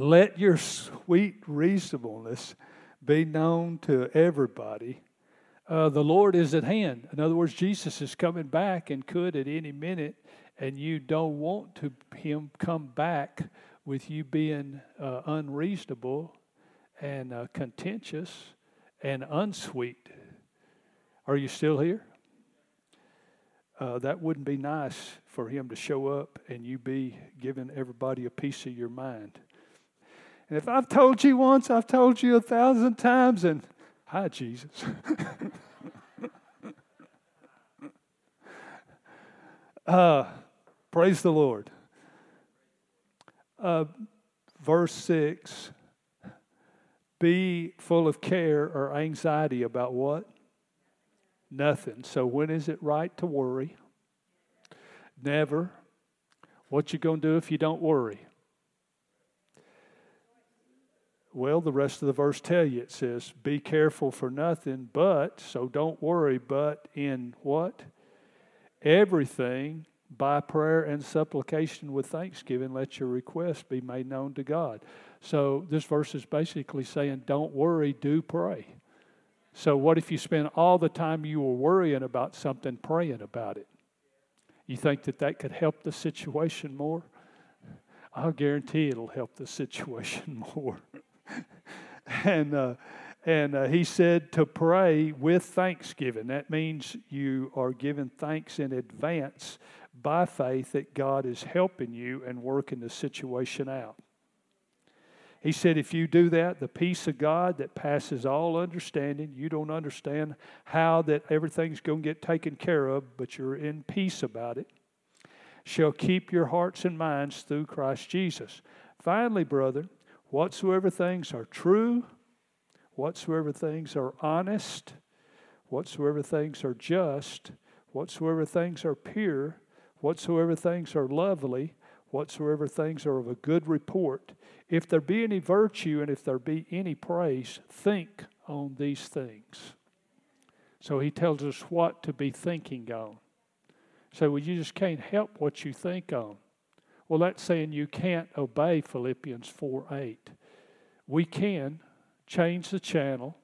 Let your sweet reasonableness be known to everybody. Uh, the Lord is at hand. In other words, Jesus is coming back and could at any minute, and you don't want to Him come back with you being uh, unreasonable and uh, contentious and unsweet. Are you still here? uh, that wouldn't be nice for him to show up and you be giving everybody a piece of your mind. And if I've told you once, I've told you a thousand times, and hi, Jesus. uh, praise the Lord. Uh, verse 6 Be full of care or anxiety about what? Nothing. So when is it right to worry? Never. What you going to do if you don't worry? Well, the rest of the verse tell you it says, Be careful for nothing, but, so don't worry, but in what? Everything by prayer and supplication with thanksgiving, let your request be made known to God. So this verse is basically saying, Don't worry, do pray. So, what if you spend all the time you were worrying about something praying about it? You think that that could help the situation more? I'll guarantee it'll help the situation more. and uh, and uh, he said to pray with thanksgiving. That means you are giving thanks in advance by faith that God is helping you and working the situation out. He said, if you do that, the peace of God that passes all understanding, you don't understand how that everything's going to get taken care of, but you're in peace about it, shall keep your hearts and minds through Christ Jesus. Finally, brother, whatsoever things are true, whatsoever things are honest, whatsoever things are just, whatsoever things are pure, whatsoever things are lovely, whatsoever things are of a good report, if there be any virtue and if there be any praise, think on these things. So he tells us what to be thinking on. So well, you just can't help what you think on. Well, that's saying you can't obey Philippians 4 8. We can change the channel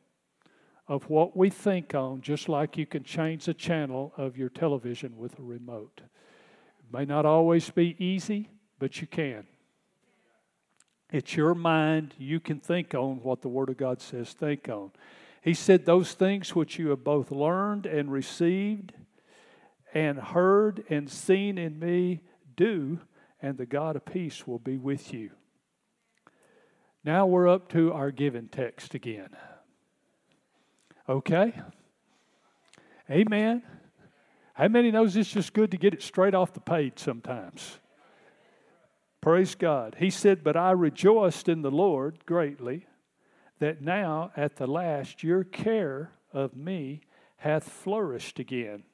of what we think on, just like you can change the channel of your television with a remote. It may not always be easy, but you can. It's your mind. You can think on what the Word of God says think on. He said, Those things which you have both learned and received and heard and seen in me, do, and the God of peace will be with you. Now we're up to our given text again. Okay? Amen. How many knows it's just good to get it straight off the page sometimes? Praise God. He said, But I rejoiced in the Lord greatly that now at the last your care of me hath flourished again.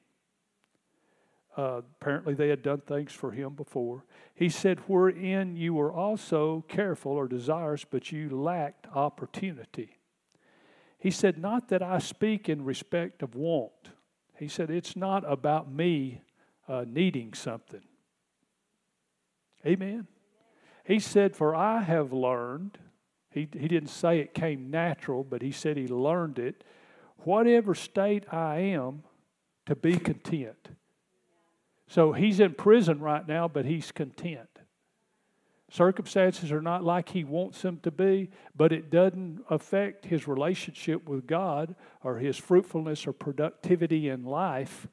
Uh, apparently, they had done things for him before. He said, Wherein you were also careful or desirous, but you lacked opportunity. He said, Not that I speak in respect of want. He said, It's not about me uh, needing something. Amen. He said, For I have learned, he, he didn't say it came natural, but he said he learned it, whatever state I am, to be content. So he's in prison right now, but he's content. Circumstances are not like he wants them to be, but it doesn't affect his relationship with God or his fruitfulness or productivity in life.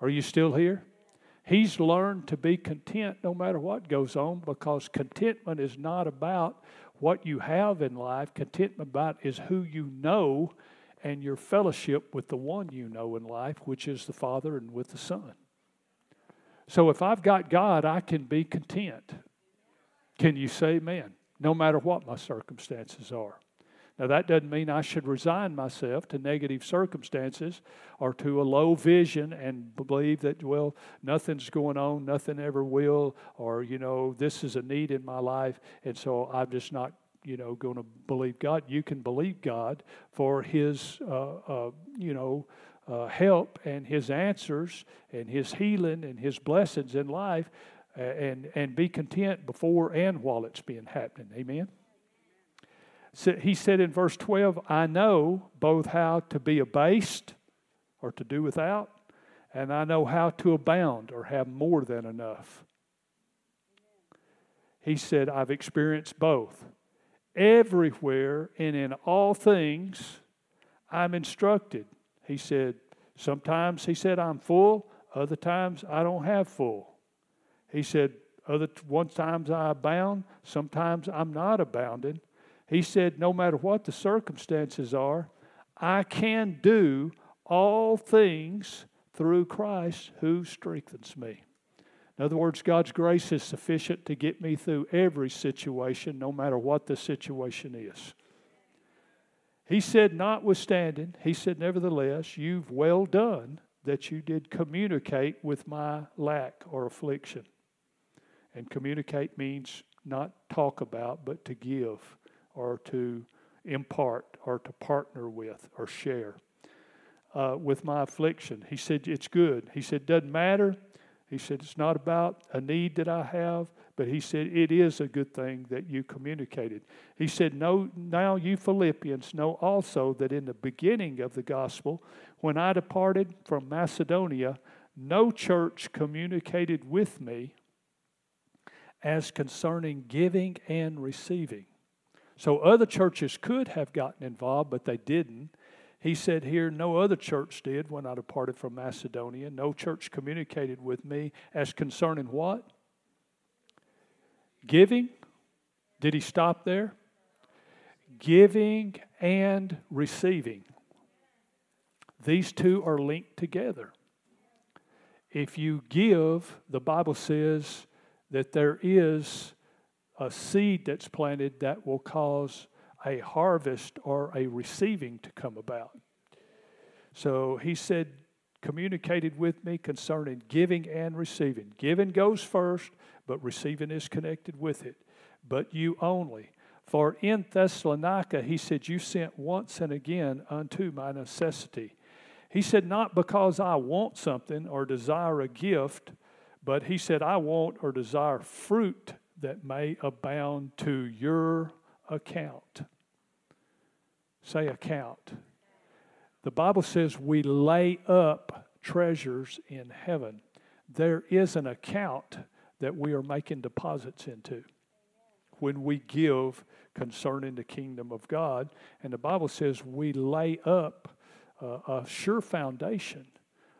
Are you still here? He's learned to be content no matter what goes on because contentment is not about what you have in life. Contentment about is who you know and your fellowship with the one you know in life, which is the Father and with the Son. So if I've got God, I can be content. Can you say amen? No matter what my circumstances are. Now, that doesn't mean I should resign myself to negative circumstances or to a low vision and believe that, well, nothing's going on, nothing ever will, or, you know, this is a need in my life, and so I'm just not, you know, going to believe God. You can believe God for His, uh, uh, you know, uh, help and His answers and His healing and His blessings in life and, and be content before and while it's been happening. Amen? he said in verse 12, I know both how to be abased or to do without, and I know how to abound or have more than enough. He said, I've experienced both. Everywhere and in all things, I'm instructed. He said, Sometimes, he said, I'm full, other times, I don't have full. He said, other one times I abound, sometimes I'm not abounding. He said, no matter what the circumstances are, I can do all things through Christ who strengthens me. In other words, God's grace is sufficient to get me through every situation, no matter what the situation is. He said, notwithstanding, he said, nevertheless, you've well done that you did communicate with my lack or affliction. And communicate means not talk about, but to give or to impart or to partner with or share uh, with my affliction. He said, It's good. He said, Doesn't matter. He said, It's not about a need that I have, but he said, It is a good thing that you communicated. He said, No, now you Philippians know also that in the beginning of the gospel, when I departed from Macedonia, no church communicated with me as concerning giving and receiving. So other churches could have gotten involved, but they didn't. He said here, no other church did when I departed from Macedonia. No church communicated with me as concerning what? Giving. Did he stop there? Giving and receiving. These two are linked together. If you give, the Bible says that there is a seed that's planted that will cause a harvest or a receiving to come about. So he said, communicated with me concerning giving and receiving. Giving goes first, but receiving is connected with it. But you only. For in Thessalonica, he said, You sent once and again unto my necessity. He said, Not because I want something or desire a gift, but he said, I want or desire fruit that may abound to your account. Say account. The Bible says we lay up treasures in heaven. There is an account that we are making deposits into when we give concerning the kingdom of God. And the Bible says we lay up uh, a sure foundation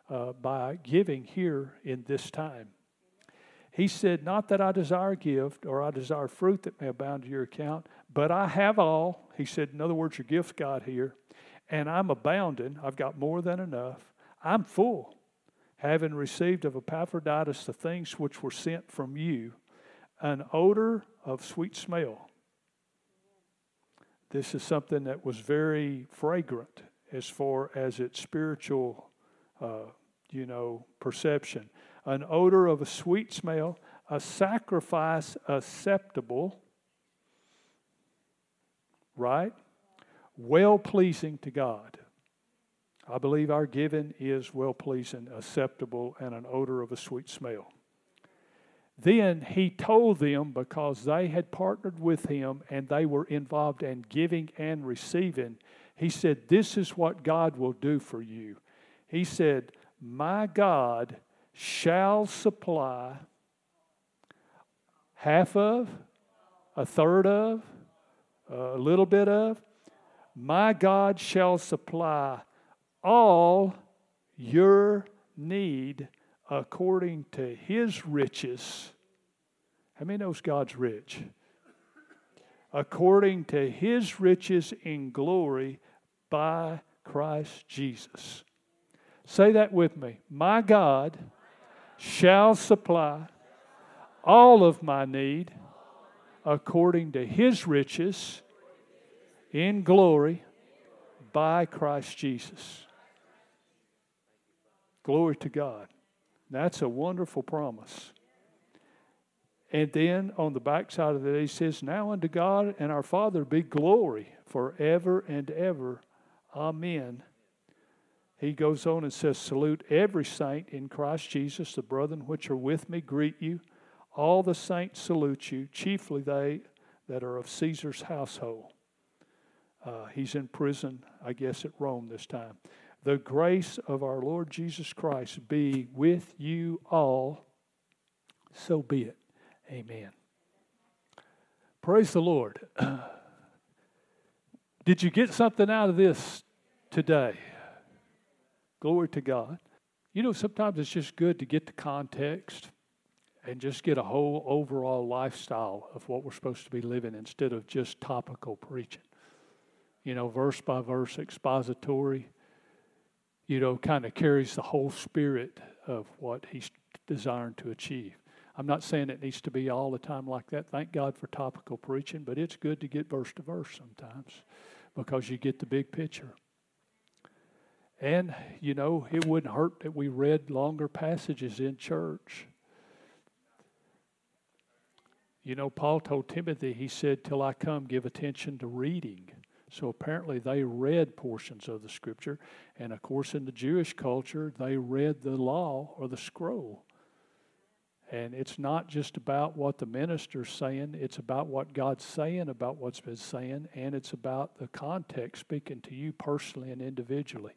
uh, by giving here in this time. He said, Not that I desire gift or I desire fruit that may abound to your account, but I have all. He said, In other words, your gift's got here, and I'm abounding. I've got more than enough. I'm full, having received of Epaphroditus the things which were sent from you, an odor of sweet smell. This is something that was very fragrant as far as its spiritual, uh, you know, perception. An odor of a sweet smell, a sacrifice acceptable, right? Well pleasing to God. I believe our giving is well pleasing, acceptable, and an odor of a sweet smell. Then he told them because they had partnered with him and they were involved in giving and receiving, he said, This is what God will do for you. He said, My God shall supply half of, a third of, a little bit of. My God shall supply all your need according to his riches. How many knows God's rich? According to his riches in glory by Christ Jesus. Say that with me. My God shall supply all of my need according to his riches in glory by Christ Jesus. Glory to God. That's a wonderful promise. And then on the backside of it, he says, Now unto God and our Father be glory forever and ever. Amen. He goes on and says, Salute every saint in Christ Jesus. The brethren which are with me greet you. All the saints salute you, chiefly they that are of Caesar's household. Uh, he's in prison, I guess, at Rome this time. The grace of our Lord Jesus Christ be with you all. So be it. Amen. Praise the Lord. Did you get something out of this today? Glory to God. You know, sometimes it's just good to get the context and just get a whole overall lifestyle of what we're supposed to be living instead of just topical preaching. You know, verse by verse expository, you know, kind of carries the whole spirit of what he's desiring to achieve. I'm not saying it needs to be all the time like that. Thank God for topical preaching, but it's good to get verse to verse sometimes because you get the big picture. And, you know, it wouldn't hurt that we read longer passages in church. You know, Paul told Timothy, he said, Till I come, give attention to reading. So apparently they read portions of the scripture. And of course, in the Jewish culture, they read the law or the scroll. And it's not just about what the minister's saying, it's about what God's saying about what's been saying, and it's about the context speaking to you personally and individually.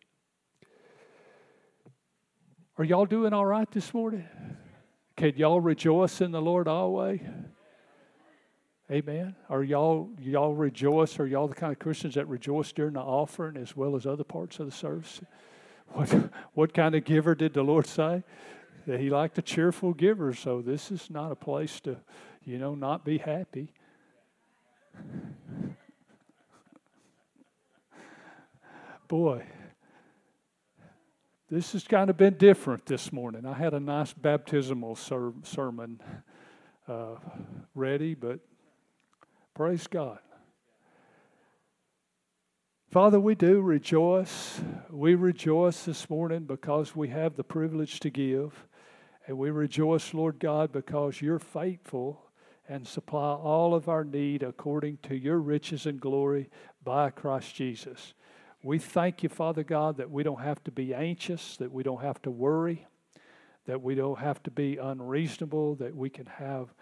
Are y'all doing all right this morning? Can y'all rejoice in the Lord always? Amen. Are y'all y'all rejoice? Are y'all the kind of Christians that rejoice during the offering as well as other parts of the service? What what kind of giver did the Lord say? That He liked a cheerful giver. So this is not a place to, you know, not be happy. Boy, this has kind of been different this morning. I had a nice baptismal ser- sermon uh, ready, but praise God. Father, we do rejoice. We rejoice this morning because we have the privilege to give. And we rejoice, Lord God, because you're faithful and supply all of our need according to your riches and glory by Christ Jesus. We thank you, Father God, that we don't have to be anxious, that we don't have to worry, that we don't have to be unreasonable, that we can have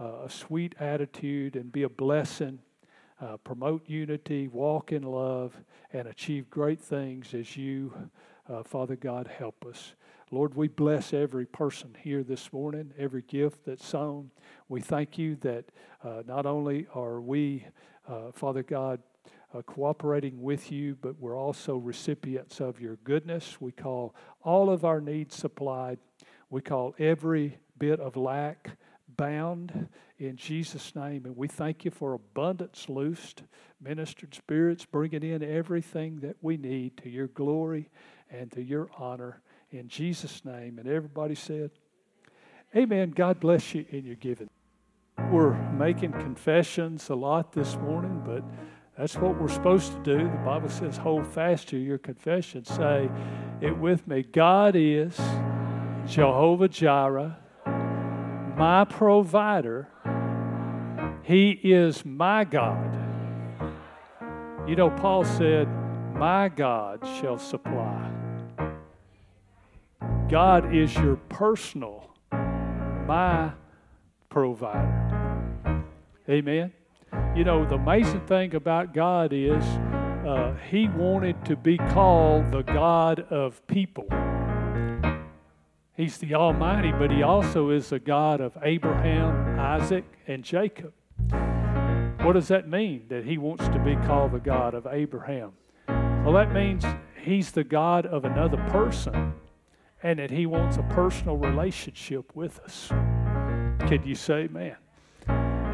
uh, a sweet attitude and be a blessing, uh, promote unity, walk in love, and achieve great things as you, uh, Father God, help us. Lord, we bless every person here this morning, every gift that's sown. We thank you that uh, not only are we, uh, Father God, uh, cooperating with you, but we're also recipients of your goodness. We call all of our needs supplied. We call every bit of lack bound in Jesus' name. And we thank you for abundance loosed, ministered spirits bringing in everything that we need to your glory and to your honor in Jesus' name. And everybody said, Amen. God bless you in your giving. We're making confessions a lot this morning, but that's what we're supposed to do. The Bible says, hold fast to your confession. Say it with me God is Jehovah Jireh, my provider. He is my God. You know, Paul said, My God shall supply. God is your personal, my provider. Amen. You know, the amazing thing about God is uh, He wanted to be called the God of people. He's the Almighty, but He also is the God of Abraham, Isaac, and Jacob. What does that mean, that He wants to be called the God of Abraham? Well, that means He's the God of another person and that He wants a personal relationship with us. Can you say, man?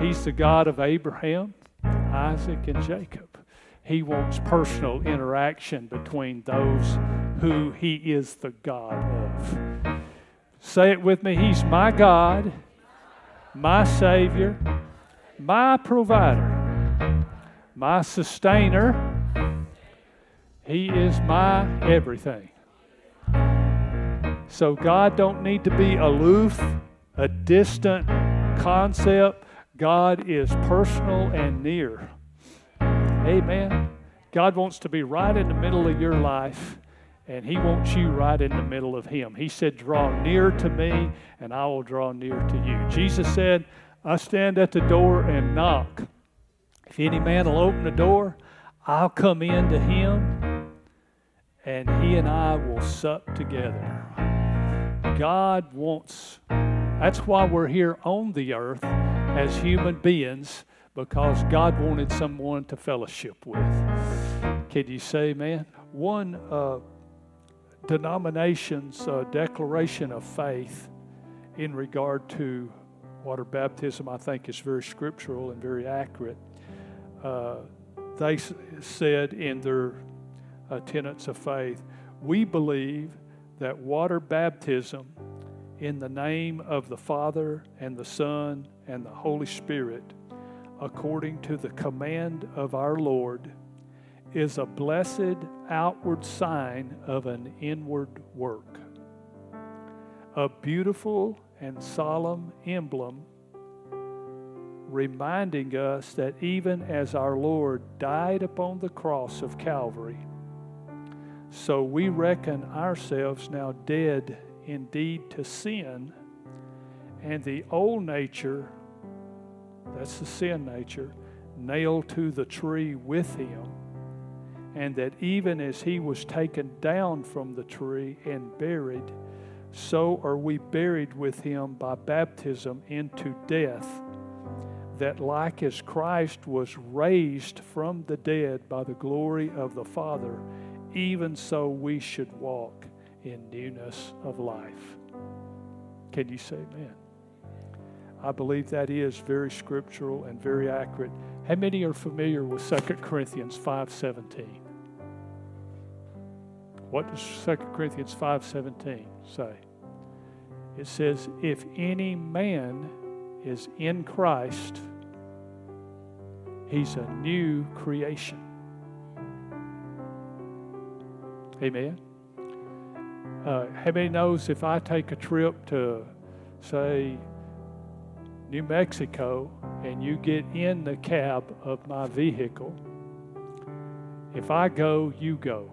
He's the God of Abraham, Isaac, and Jacob. He wants personal interaction between those who He is the God of. Say it with me He's my God, my Savior, my provider, my sustainer. He is my everything. So God don't need to be aloof, a distant concept. God is personal and near. Amen. God wants to be right in the middle of your life, and He wants you right in the middle of Him. He said, Draw near to me, and I will draw near to you. Jesus said, I stand at the door and knock. If any man will open the door, I'll come in to him, and he and I will sup together. God wants, that's why we're here on the earth as human beings because God wanted someone to fellowship with. Can you say, man? One uh, denomination's uh, declaration of faith in regard to water baptism, I think, is very scriptural and very accurate. Uh, they s- said in their uh, tenets of faith, we believe that water baptism in the name of the Father and the Son and the Holy Spirit, according to the command of our Lord, is a blessed outward sign of an inward work. A beautiful and solemn emblem reminding us that even as our Lord died upon the cross of Calvary, so we reckon ourselves now dead indeed to sin, and the old nature, that's the sin nature, nailed to the tree with him, and that even as he was taken down from the tree and buried, so are we buried with him by baptism into death, that like as Christ was raised from the dead by the glory of the Father, even so we should walk in newness of life. Can you say amen? I believe that is very scriptural and very accurate. How many are familiar with 2 Corinthians 5:17? What does 2 Corinthians 5:17 say? It says, "If any man is in Christ, he's a new creation." Amen. Uh, how many knows if I take a trip to, say, New Mexico, and you get in the cab of my vehicle, if I go, you go.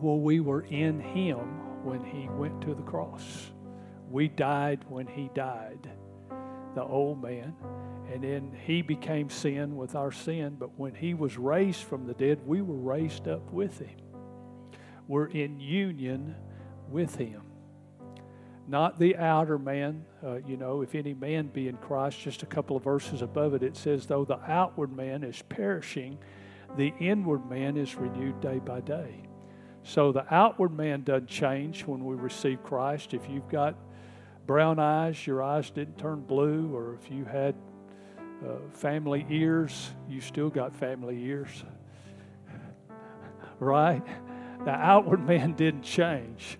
Well, we were in Him when He went to the cross. We died when He died, the old man. And then He became sin with our sin. But when He was raised from the dead, we were raised up with Him. We're in union with Him. Not the outer man. Uh, you know, if any man be in Christ, just a couple of verses above it, it says, though the outward man is perishing, the inward man is renewed day by day. So the outward man doesn't change when we receive Christ. If you've got brown eyes, your eyes didn't turn blue, or if you had uh, family ears, you still got family ears. right? The outward man didn't change,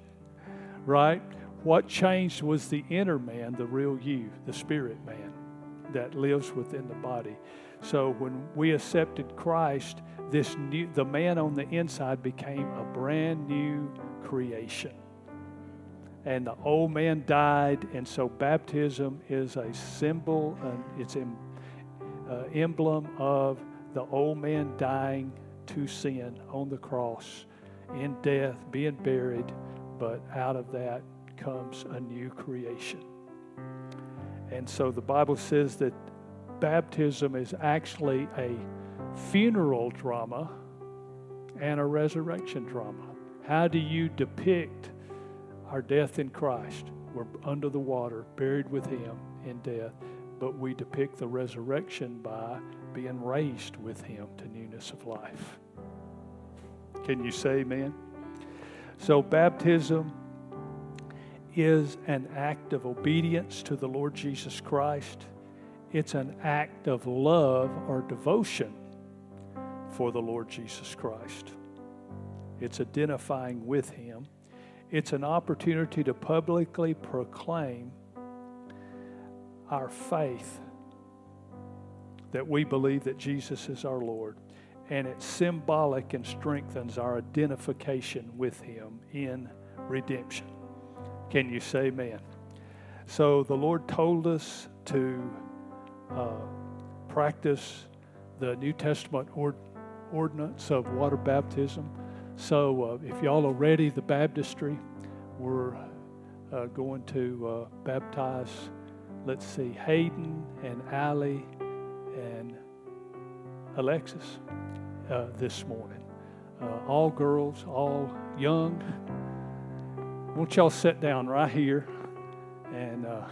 right? What changed was the inner man, the real you, the spirit man that lives within the body. So when we accepted Christ, this new the man on the inside became a brand new creation. And the old man died, and so baptism is a symbol, and it's an uh, emblem of the old man dying to sin on the cross in death, being buried, but out of that comes a new creation. And so the Bible says that baptism is actually a funeral drama and a resurrection drama. How do you depict our death in Christ? We're under the water, buried with Him in death, but we depict the resurrection by being raised with Him to newness of life. Can you say amen? So, baptism is an act of obedience to the Lord Jesus Christ. It's an act of love or devotion for the Lord Jesus Christ. It's identifying with Him. It's an opportunity to publicly proclaim our faith that we believe that Jesus is our Lord and it's symbolic and strengthens our identification with Him in redemption. Can you say amen? So the Lord told us to uh, practice the New Testament ord- ordinance of water baptism. So uh, if y'all are ready, the baptistry, we're uh, going to uh, baptize, let's see, Hayden and Allie and Alexis uh, this morning. Uh, all girls, all young. Won't y'all sit down right here? And uh,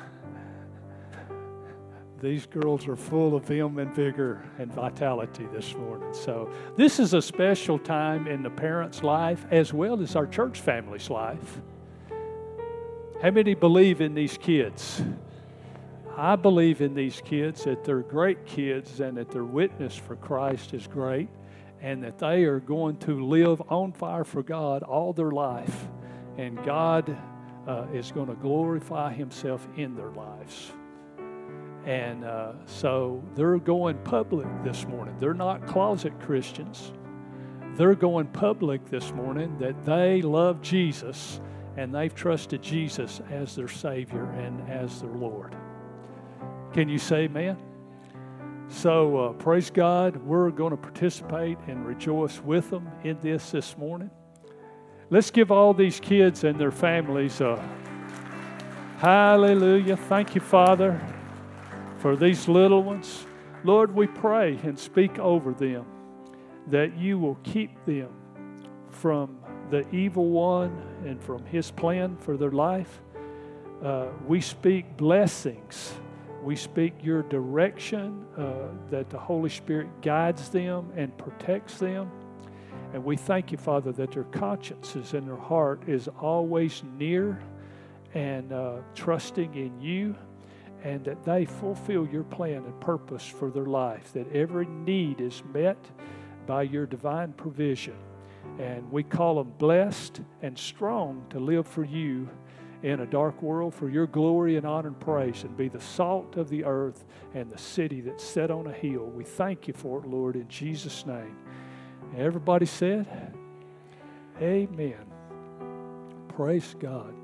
these girls are full of vim and vigor and vitality this morning. So, this is a special time in the parents' life as well as our church family's life. How many believe in these kids? I believe in these kids that they're great kids and that their witness for Christ is great and that they are going to live on fire for God all their life. And God uh, is going to glorify Himself in their lives. And uh, so they're going public this morning. They're not closet Christians. They're going public this morning that they love Jesus and they've trusted Jesus as their Savior and as their Lord. Can you say amen? So, uh, praise God. We're going to participate and rejoice with them in this this morning. Let's give all these kids and their families a hallelujah. Thank you, Father, for these little ones. Lord, we pray and speak over them that you will keep them from the evil one and from his plan for their life. Uh, we speak blessings we speak your direction, uh, that the Holy Spirit guides them and protects them. And we thank you, Father, that their consciences and their heart is always near and uh, trusting in you, and that they fulfill your plan and purpose for their life, that every need is met by your divine provision. And we call them blessed and strong to live for you in a dark world for your glory and honor and praise and be the salt of the earth and the city that's set on a hill. We thank you for it, Lord, in Jesus' name. Everybody said, Amen. Praise God.